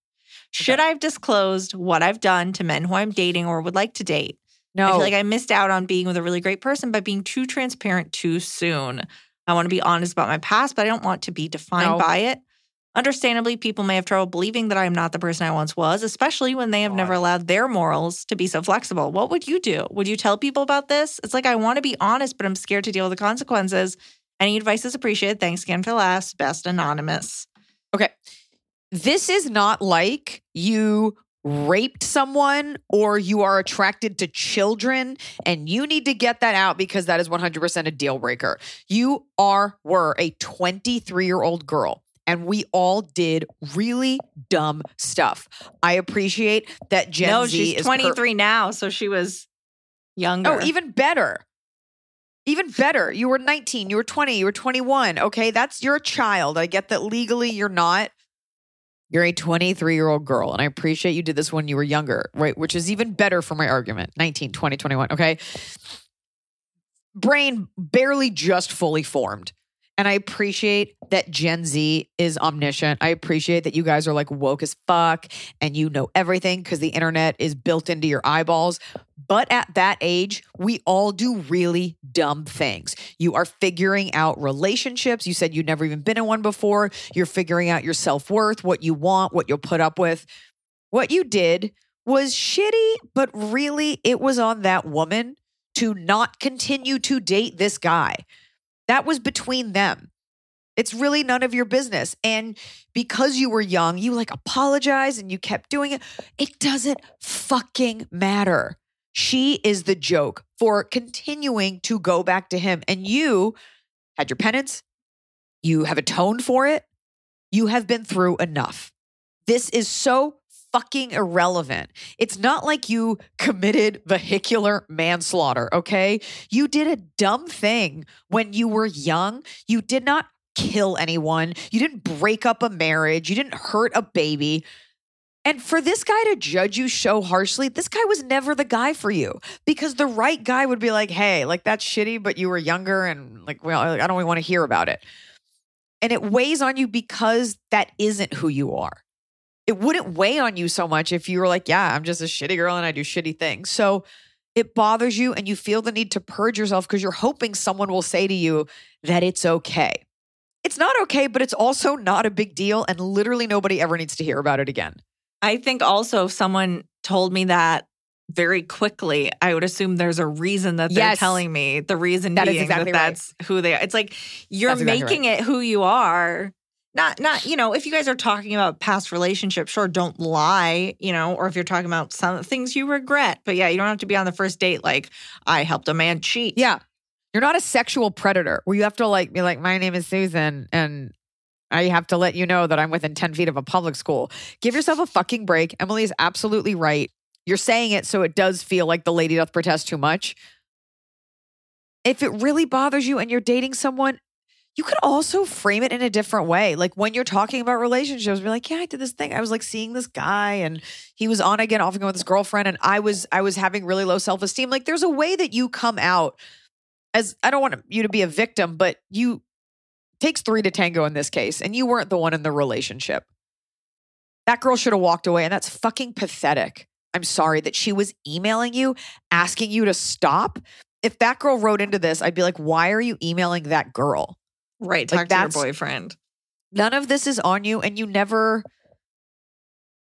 S3: Should I have disclosed what I've done to men who I'm dating or would like to date?
S2: no.
S3: I feel like I missed out on being with a really great person by being too transparent too soon. I want to be honest about my past, but I don't want to be defined
S2: No.
S3: by it. Understandably, people may have trouble believing that I am not the person I once was, especially when they have never allowed their morals to be so flexible. What would you do? Would you tell people about this? It's like I want to be honest, but I'm scared to deal with the consequences. Any advice is appreciated. Thanks again for the last. Best anonymous.
S2: Okay. This is not like you raped someone or you are attracted to children and you need to get that out because that is 100% a deal breaker. You are were a 23-year-old girl and we all did really dumb stuff. I appreciate that Gen
S3: no,
S2: Z
S3: she's
S2: is per-
S3: 23 now, so she was younger.
S2: Oh, even better. Even better. You were 19, you were 20, you were 21. Okay, that's you're a child. I get that legally you're not. You're a 23 year old girl. And I appreciate you did this when you were younger, right? Which is even better for my argument 19, 20, 21. Okay. Brain barely just fully formed. And I appreciate that Gen Z is omniscient. I appreciate that you guys are like woke as fuck and you know everything because the internet is built into your eyeballs. But at that age, we all do really dumb things. You are figuring out relationships. You said you'd never even been in one before. You're figuring out your self worth, what you want, what you'll put up with. What you did was shitty, but really it was on that woman to not continue to date this guy. That was between them. It's really none of your business. And because you were young, you like apologize and you kept doing it. It doesn't fucking matter. She is the joke for continuing to go back to him. And you had your penance, you have atoned for it, you have been through enough. This is so fucking irrelevant. It's not like you committed vehicular manslaughter, okay? You did a dumb thing when you were young. You did not kill anyone. You didn't break up a marriage. You didn't hurt a baby. And for this guy to judge you so harshly, this guy was never the guy for you because the right guy would be like, hey, like that's shitty, but you were younger and like, well, I don't really want to hear about it. And it weighs on you because that isn't who you are. It wouldn't weigh on you so much if you were like, yeah, I'm just a shitty girl and I do shitty things. So it bothers you and you feel the need to purge yourself because you're hoping someone will say to you that it's okay. It's not okay, but it's also not a big deal. And literally nobody ever needs to hear about it again.
S3: I think also if someone told me that very quickly, I would assume there's a reason that they're
S2: Yes.
S3: telling me. The reason
S2: That is
S3: being
S2: exactly
S3: that
S2: right.
S3: that's who they are. It's like you're
S2: exactly
S3: making it who you are. not not you know if you guys are talking about past relationships sure don't lie you know or if you're talking about some things you regret but yeah you don't have to be on the first date like i helped a man cheat
S2: Yeah. You're not a sexual predator where you have to like be like, my name is Susan and I have to let you know that I'm within 10 feet of a public school. Give yourself a fucking break. Emily is absolutely right. You're saying it so it does feel like the lady doth protest too much. If it really bothers you and you're dating someone, you could also frame it in a different way. Like when you're talking about relationships, be like, yeah, I did this thing. I was like seeing this guy and he was on again, off again with his girlfriend. And I was, I was having really low self-esteem. Like there's a way that you come out as I don't want you to be a victim, but you takes three to tango in this case, and you weren't the one in the relationship. That girl should have walked away, and that's fucking pathetic. I'm sorry that she was emailing you, asking you to stop. If that girl wrote into this, I'd be like, why are you emailing that girl?
S3: right
S2: Like,
S3: talk to your boyfriend
S2: None of this is on you, and you never.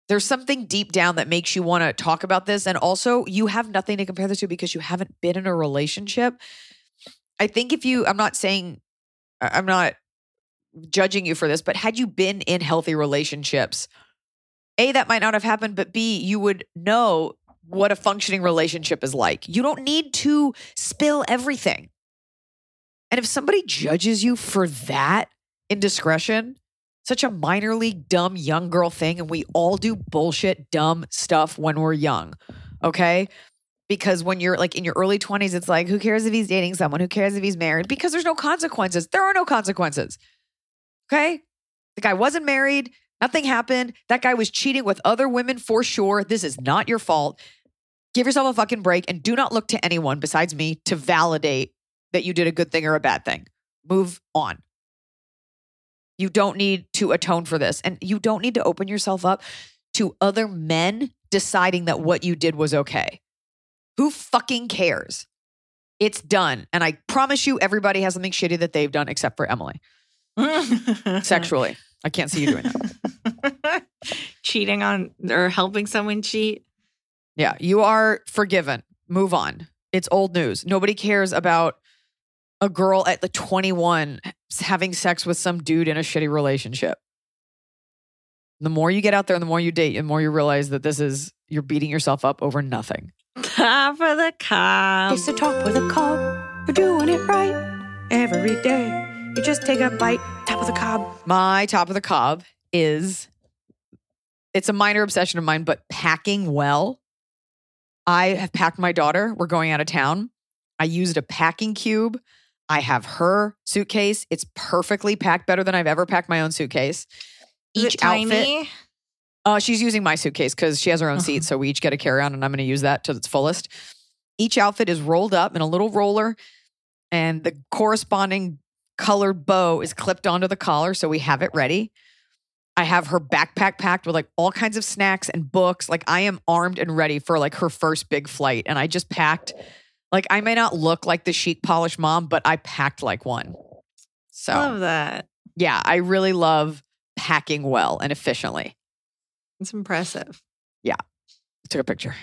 S2: There's something deep down that makes you want to talk about this. And also, you have nothing to compare this to because you haven't been in a relationship. I think if you, I'm not saying, I'm not judging you for this, but had you been in healthy relationships, A, that might not have happened, but B, you would know what a functioning relationship is like. You don't need to spill everything. And if somebody judges you for that indiscretion, such a minor league dumb young girl thing, and we all do bullshit dumb stuff when we're young. Okay. Because when you're like in your early 20s, it's like, who cares if he's dating someone? Who cares if he's married? Because there's no consequences. There are no consequences. Okay. The guy wasn't married. Nothing happened. That guy was cheating with other women for sure. This is not your fault. Give yourself a fucking break and do not look to anyone besides me to validate that you did a good thing or a bad thing. Move on. You don't need to atone for this. And you don't need to open yourself up to other men deciding that what you did was okay. Who fucking cares? It's done. And I promise you, everybody has something shitty that they've done except for Emily sexually. I can't see you doing that.
S3: cheating on or helping someone cheat
S2: Yeah, you are forgiven. Move on. It's old news. Nobody cares about a girl at the 21 having sex with some dude in a shitty relationship. The more you get out there and the more you date, the more you realize that this is, you're beating yourself up over nothing.
S3: top of the cob
S1: It's the top of the cob. You're doing it right every day. You just take a bite, top of the cob.
S2: My top of the cob is it's a minor obsession of mine, but packing well. I have packed my daughter. We're going out of town. I used a packing cube. I have her suitcase. It's perfectly packed, better than I've ever packed my own suitcase.
S3: Is
S2: Each
S3: it
S2: outfit.
S3: tiny
S2: Uh, she's using my suitcase because she has her own seat. So we each get a carry on, and I'm going to use that to its fullest. Each outfit is rolled up in a little roller, and the corresponding colored bow is clipped onto the collar. So we have it ready. I have her backpack packed with like all kinds of snacks and books. Like I am armed and ready for like her first big flight. And I just packed, like, I may not look like the chic, polished mom, but I packed like one. So,
S3: love that
S2: yeah, I really love packing well and efficiently.
S3: it's impressive Yeah.
S2: Took a picture.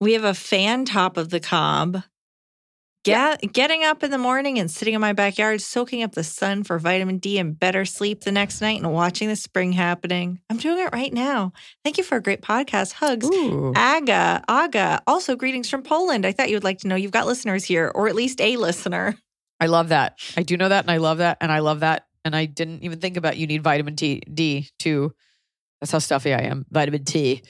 S3: We have a fan top of the cob. Get, Getting up in the morning and sitting in my backyard, soaking up the sun for vitamin D and better sleep the next night and watching the spring happening. I'm doing it right now. Thank you for a great podcast. Hugs.
S2: Ooh.
S3: Aga, Aga. Also, greetings from Poland. I thought you would like to know you've got listeners here, or at least a listener.
S2: I love that. I do know that, and I love that, and I love that, and I didn't even think about you need vitamin T D to. That's how stuffy I am. Vitamin T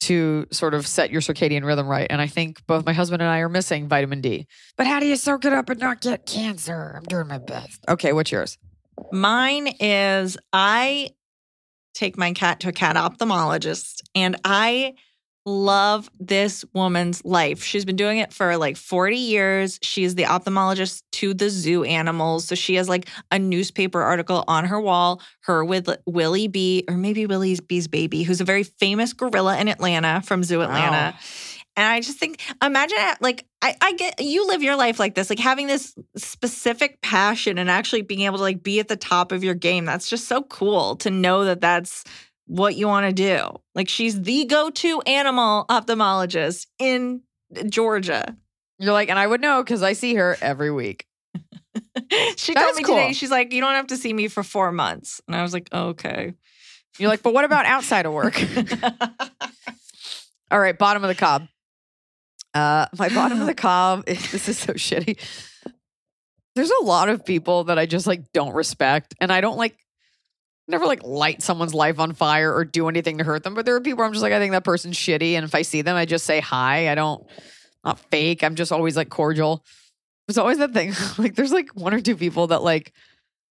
S2: to sort of set your circadian rhythm right, and I think both my husband and I are missing vitamin D. But how do you soak it up and not get cancer? I'm doing my best. Okay, what's yours?
S3: Mine is I take my cat to a cat ophthalmologist and I love this woman's life. She's been doing it for like 40 years. She's the ophthalmologist to the zoo animals. So she has like a newspaper article on her wall, her with Willie B, or maybe Willie B's baby, who's a very famous gorilla in Atlanta from Zoo Atlanta. And I just think, imagine like I, I get you live your life like this, like having this specific passion and actually being able to like be at the top of your game. That's just so cool to know that that's what you want to do. Like she's the go-to animal ophthalmologist in Georgia.
S2: You're like, and I would know because I see her every week.
S3: she
S2: That
S3: told me
S2: cool.
S3: today, she's like, you don't have to see me for four months. And I was like, okay.
S2: You're like, but what about outside of work? All right, bottom of the cob. Uh, my bottom of the cob. This is so shitty. There's a lot of people that I just like don't respect, and I don't like never like light someone's life on fire or do anything to hurt them. But there are people where I'm just like, I think that person's shitty, and if I see them, I just say hi. I don't not fake. I'm just always like cordial. There's always that thing. like there's like one or two people that like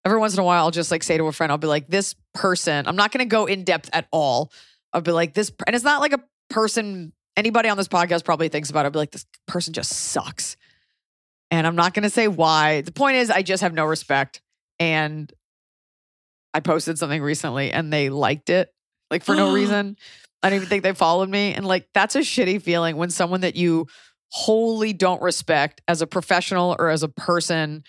S2: every once in a while I'll just like say to a friend, I'll be like, this person, I'm not gonna go in depth at all. I'll be like, this and it's not like a person anybody on this podcast probably thinks about it. I'll be like, this person just sucks. And I'm not gonna say why. The point is I just have no respect. And I posted something recently and they liked it, like for no reason. I don't even think they followed me. And like that's a shitty feeling when someone that you wholly don't respect as a professional or as a person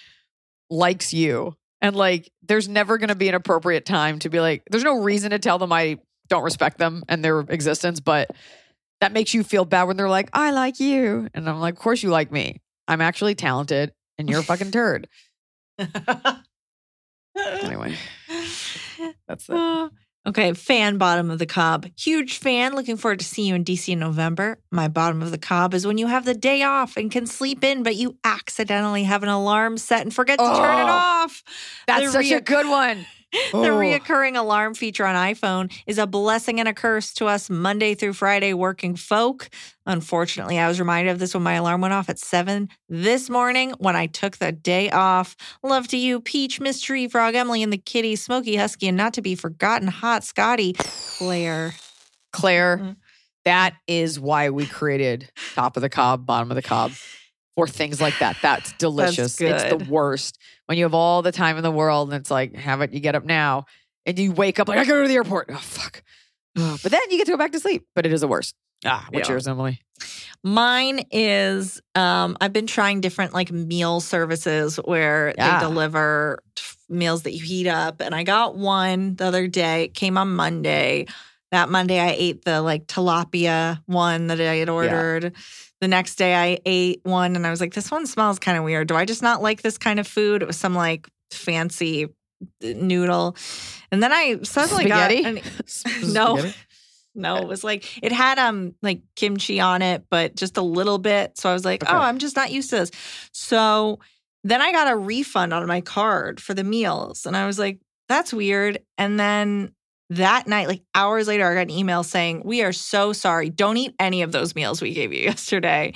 S2: likes you. And like there's never gonna be an appropriate time to be like, there's no reason to tell them I don't respect them and their existence, but that makes you feel bad when they're like, I like you. And I'm like, of course you like me. I'm actually talented and you're a fucking turd. Anyway, that's it.
S3: Uh, okay, fan bottom of the cob. Huge fan. Looking forward to seeing you in DC in November. My bottom of the cob is when you have the day off and can sleep in, but you accidentally have an alarm set and forget to turn it
S2: Oh,
S3: off.
S2: That's
S3: The
S2: such a good one.
S3: The
S2: Oh.
S3: reoccurring alarm feature on iPhone is a blessing and a curse to us Monday through Friday working folk. Unfortunately, I was reminded of this when my alarm went off at seven this morning when I took the day off. Love to you, Peach, Miss Tree, Frog, Emily, and the kitty, Smoky Husky, and not to be forgotten, Hot Scotty, Claire.
S2: Claire,
S3: Mhm.
S2: that is why we created top of the cob, bottom of the cob for things like that. That's delicious. it's the worst when you have all the time in the world and it's like, have it, you get up now and you wake up like, I gotta go to the airport. Oh, fuck. But then you get to go back to sleep, but it is the worst. Ah, what's
S3: Yeah.
S2: yours, Emily?
S3: Mine is um I've been trying different like meal services where
S2: Yeah.
S3: they deliver meals that you heat up and I got one the other day. It came on Monday. That Monday I ate the like tilapia one that I had ordered. The next day I ate one and I was like this one smells kind of weird. Do I just not like this kind of food? It was some like fancy uh, noodle. And then I suddenly
S2: Spaghetti?
S3: got an, no.
S2: Spaghetti?
S3: No, it was like it had um like kimchi on it, but just a little bit. So I was like,
S2: Okay.
S3: oh, I'm just not used to this. So then I got a refund on my card for the meals. And I was like, that's weird. And then that night, like hours later, I got an email saying, We are so sorry. Don't eat any of those meals we gave you yesterday.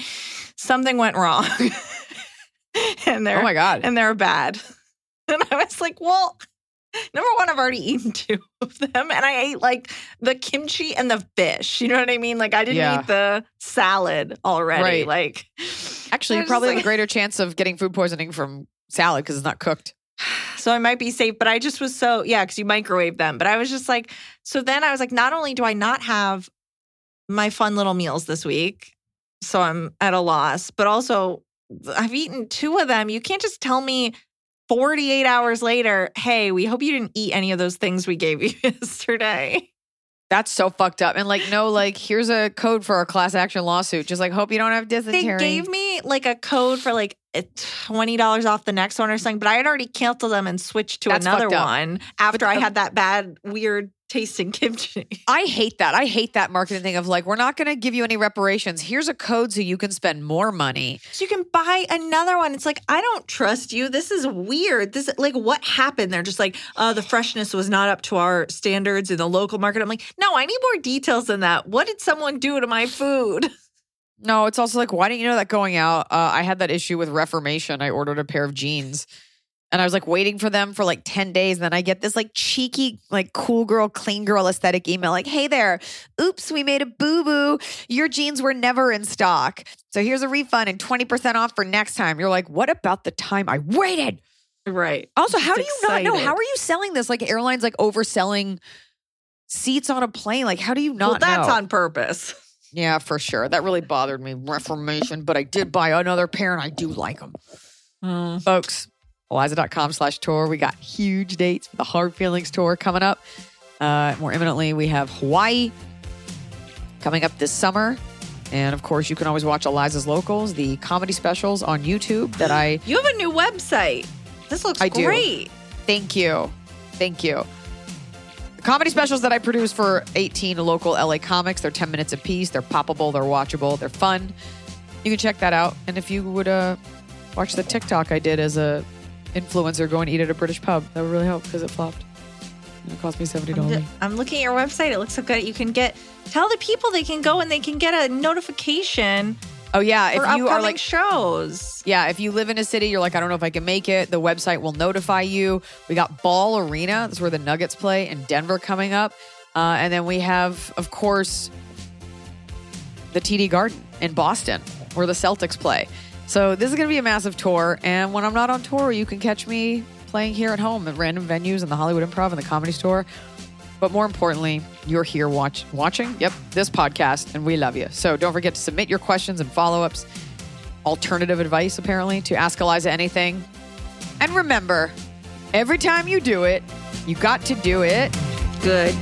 S3: Something went wrong. and they're
S2: Oh my God.
S3: and they're bad. And I was like, well, number one, I've already eaten two of them. And I ate like the kimchi and the fish. You know what I mean? Like I didn't
S2: Yeah.
S3: eat the salad already.
S2: Right.
S3: Like
S2: Actually, you probably
S3: like-
S2: have a greater chance of getting food poisoning from salad because it's not cooked.
S3: so I might be safe, but I just was so yeah, because you microwave them. But I was just like, so then I was like, not only do I not have my fun little meals this week, so I'm at a loss, but also I've eaten two of them. You can't just tell me 48 hours later, hey, we hope you didn't eat any of those things we gave you yesterday.
S2: That's so fucked up. And like, no, like, here's a code for a class action lawsuit. Just like, hope you don't have dysentery.
S3: They gave me like a code for like eh, $20 off the next one or something, but I had already canceled them and switched to
S2: That's
S3: another one after I had that bad, weird tasting kimchi.
S2: I hate that. I hate that marketing thing of like, we're not going to give you any reparations. Here's a code so you can spend more money.
S3: So you can buy another one. It's like, I don't trust you. This is weird. This like what happened? They're just like, uh, the freshness was not up to our standards in the local market. I'm like, no, I need more details than that. What did someone do to my food?
S2: No, it's also like, why didn't you know that going out? Uh, I had that issue with Reformation. I ordered a pair of jeans and I was like waiting for them for like 10 days. And then I get this like cheeky, like cool girl, clean girl aesthetic email like, hey there, oops, we made a boo boo. Your jeans were never in stock. So here's a refund and 20% off for next time. You're like, what about the time I waited?
S3: Right.
S2: Also, how do you not know? How are you selling this? Like airlines like overselling seats on a plane. Like, how do you not
S3: well, that's
S2: know?
S3: on purpose.
S2: Yeah, for sure. That really bothered me. Reformation, but I did buy another pair and I do like them. Mm. Folks, Iliza.com slash tour. We got huge dates for the Hard Feelings tour coming up. Uh, more imminently, we have Hawaii coming up this summer. And of course, you can always watch Iliza's Locals, the comedy specials on YouTube that I
S3: You have a new website. This looks
S2: I do.
S3: great.
S2: Thank you. Thank you. The comedy specials that I produce for 18 local LA comics, they're 10 minutes apiece. They're poppable, they're watchable, they're fun. You can check that out. And if you would uh, watch the TikTok I did as a influencer go and eat at a British pub, that would really help because it flopped. And It cost me $70.
S3: I'm, ju- I'm looking at your website. It looks so good. You can get tell the people they can go and they can get a notification
S2: oh, yeah. If you are like,
S3: shows.
S2: Yeah, if you live in a city, you're like, I don't know if I can make it. The website will notify you. We got Ball Arena. That's where the Nuggets play in Denver coming up. Uh, and then we have, of course, the TD Garden in Boston where the Celtics play. So this is going to be a massive tour. And when I'm not on tour, you can catch me playing here at home at random venues in the Hollywood Improv and the Comedy Store. But more importantly, you're here watch, watching, yep, this podcast, and we love you. So don't forget to submit your questions and follow ups alternative advice, apparently, to ask Iliza anything. And remember, every time you do it, you got to do it.
S3: Good.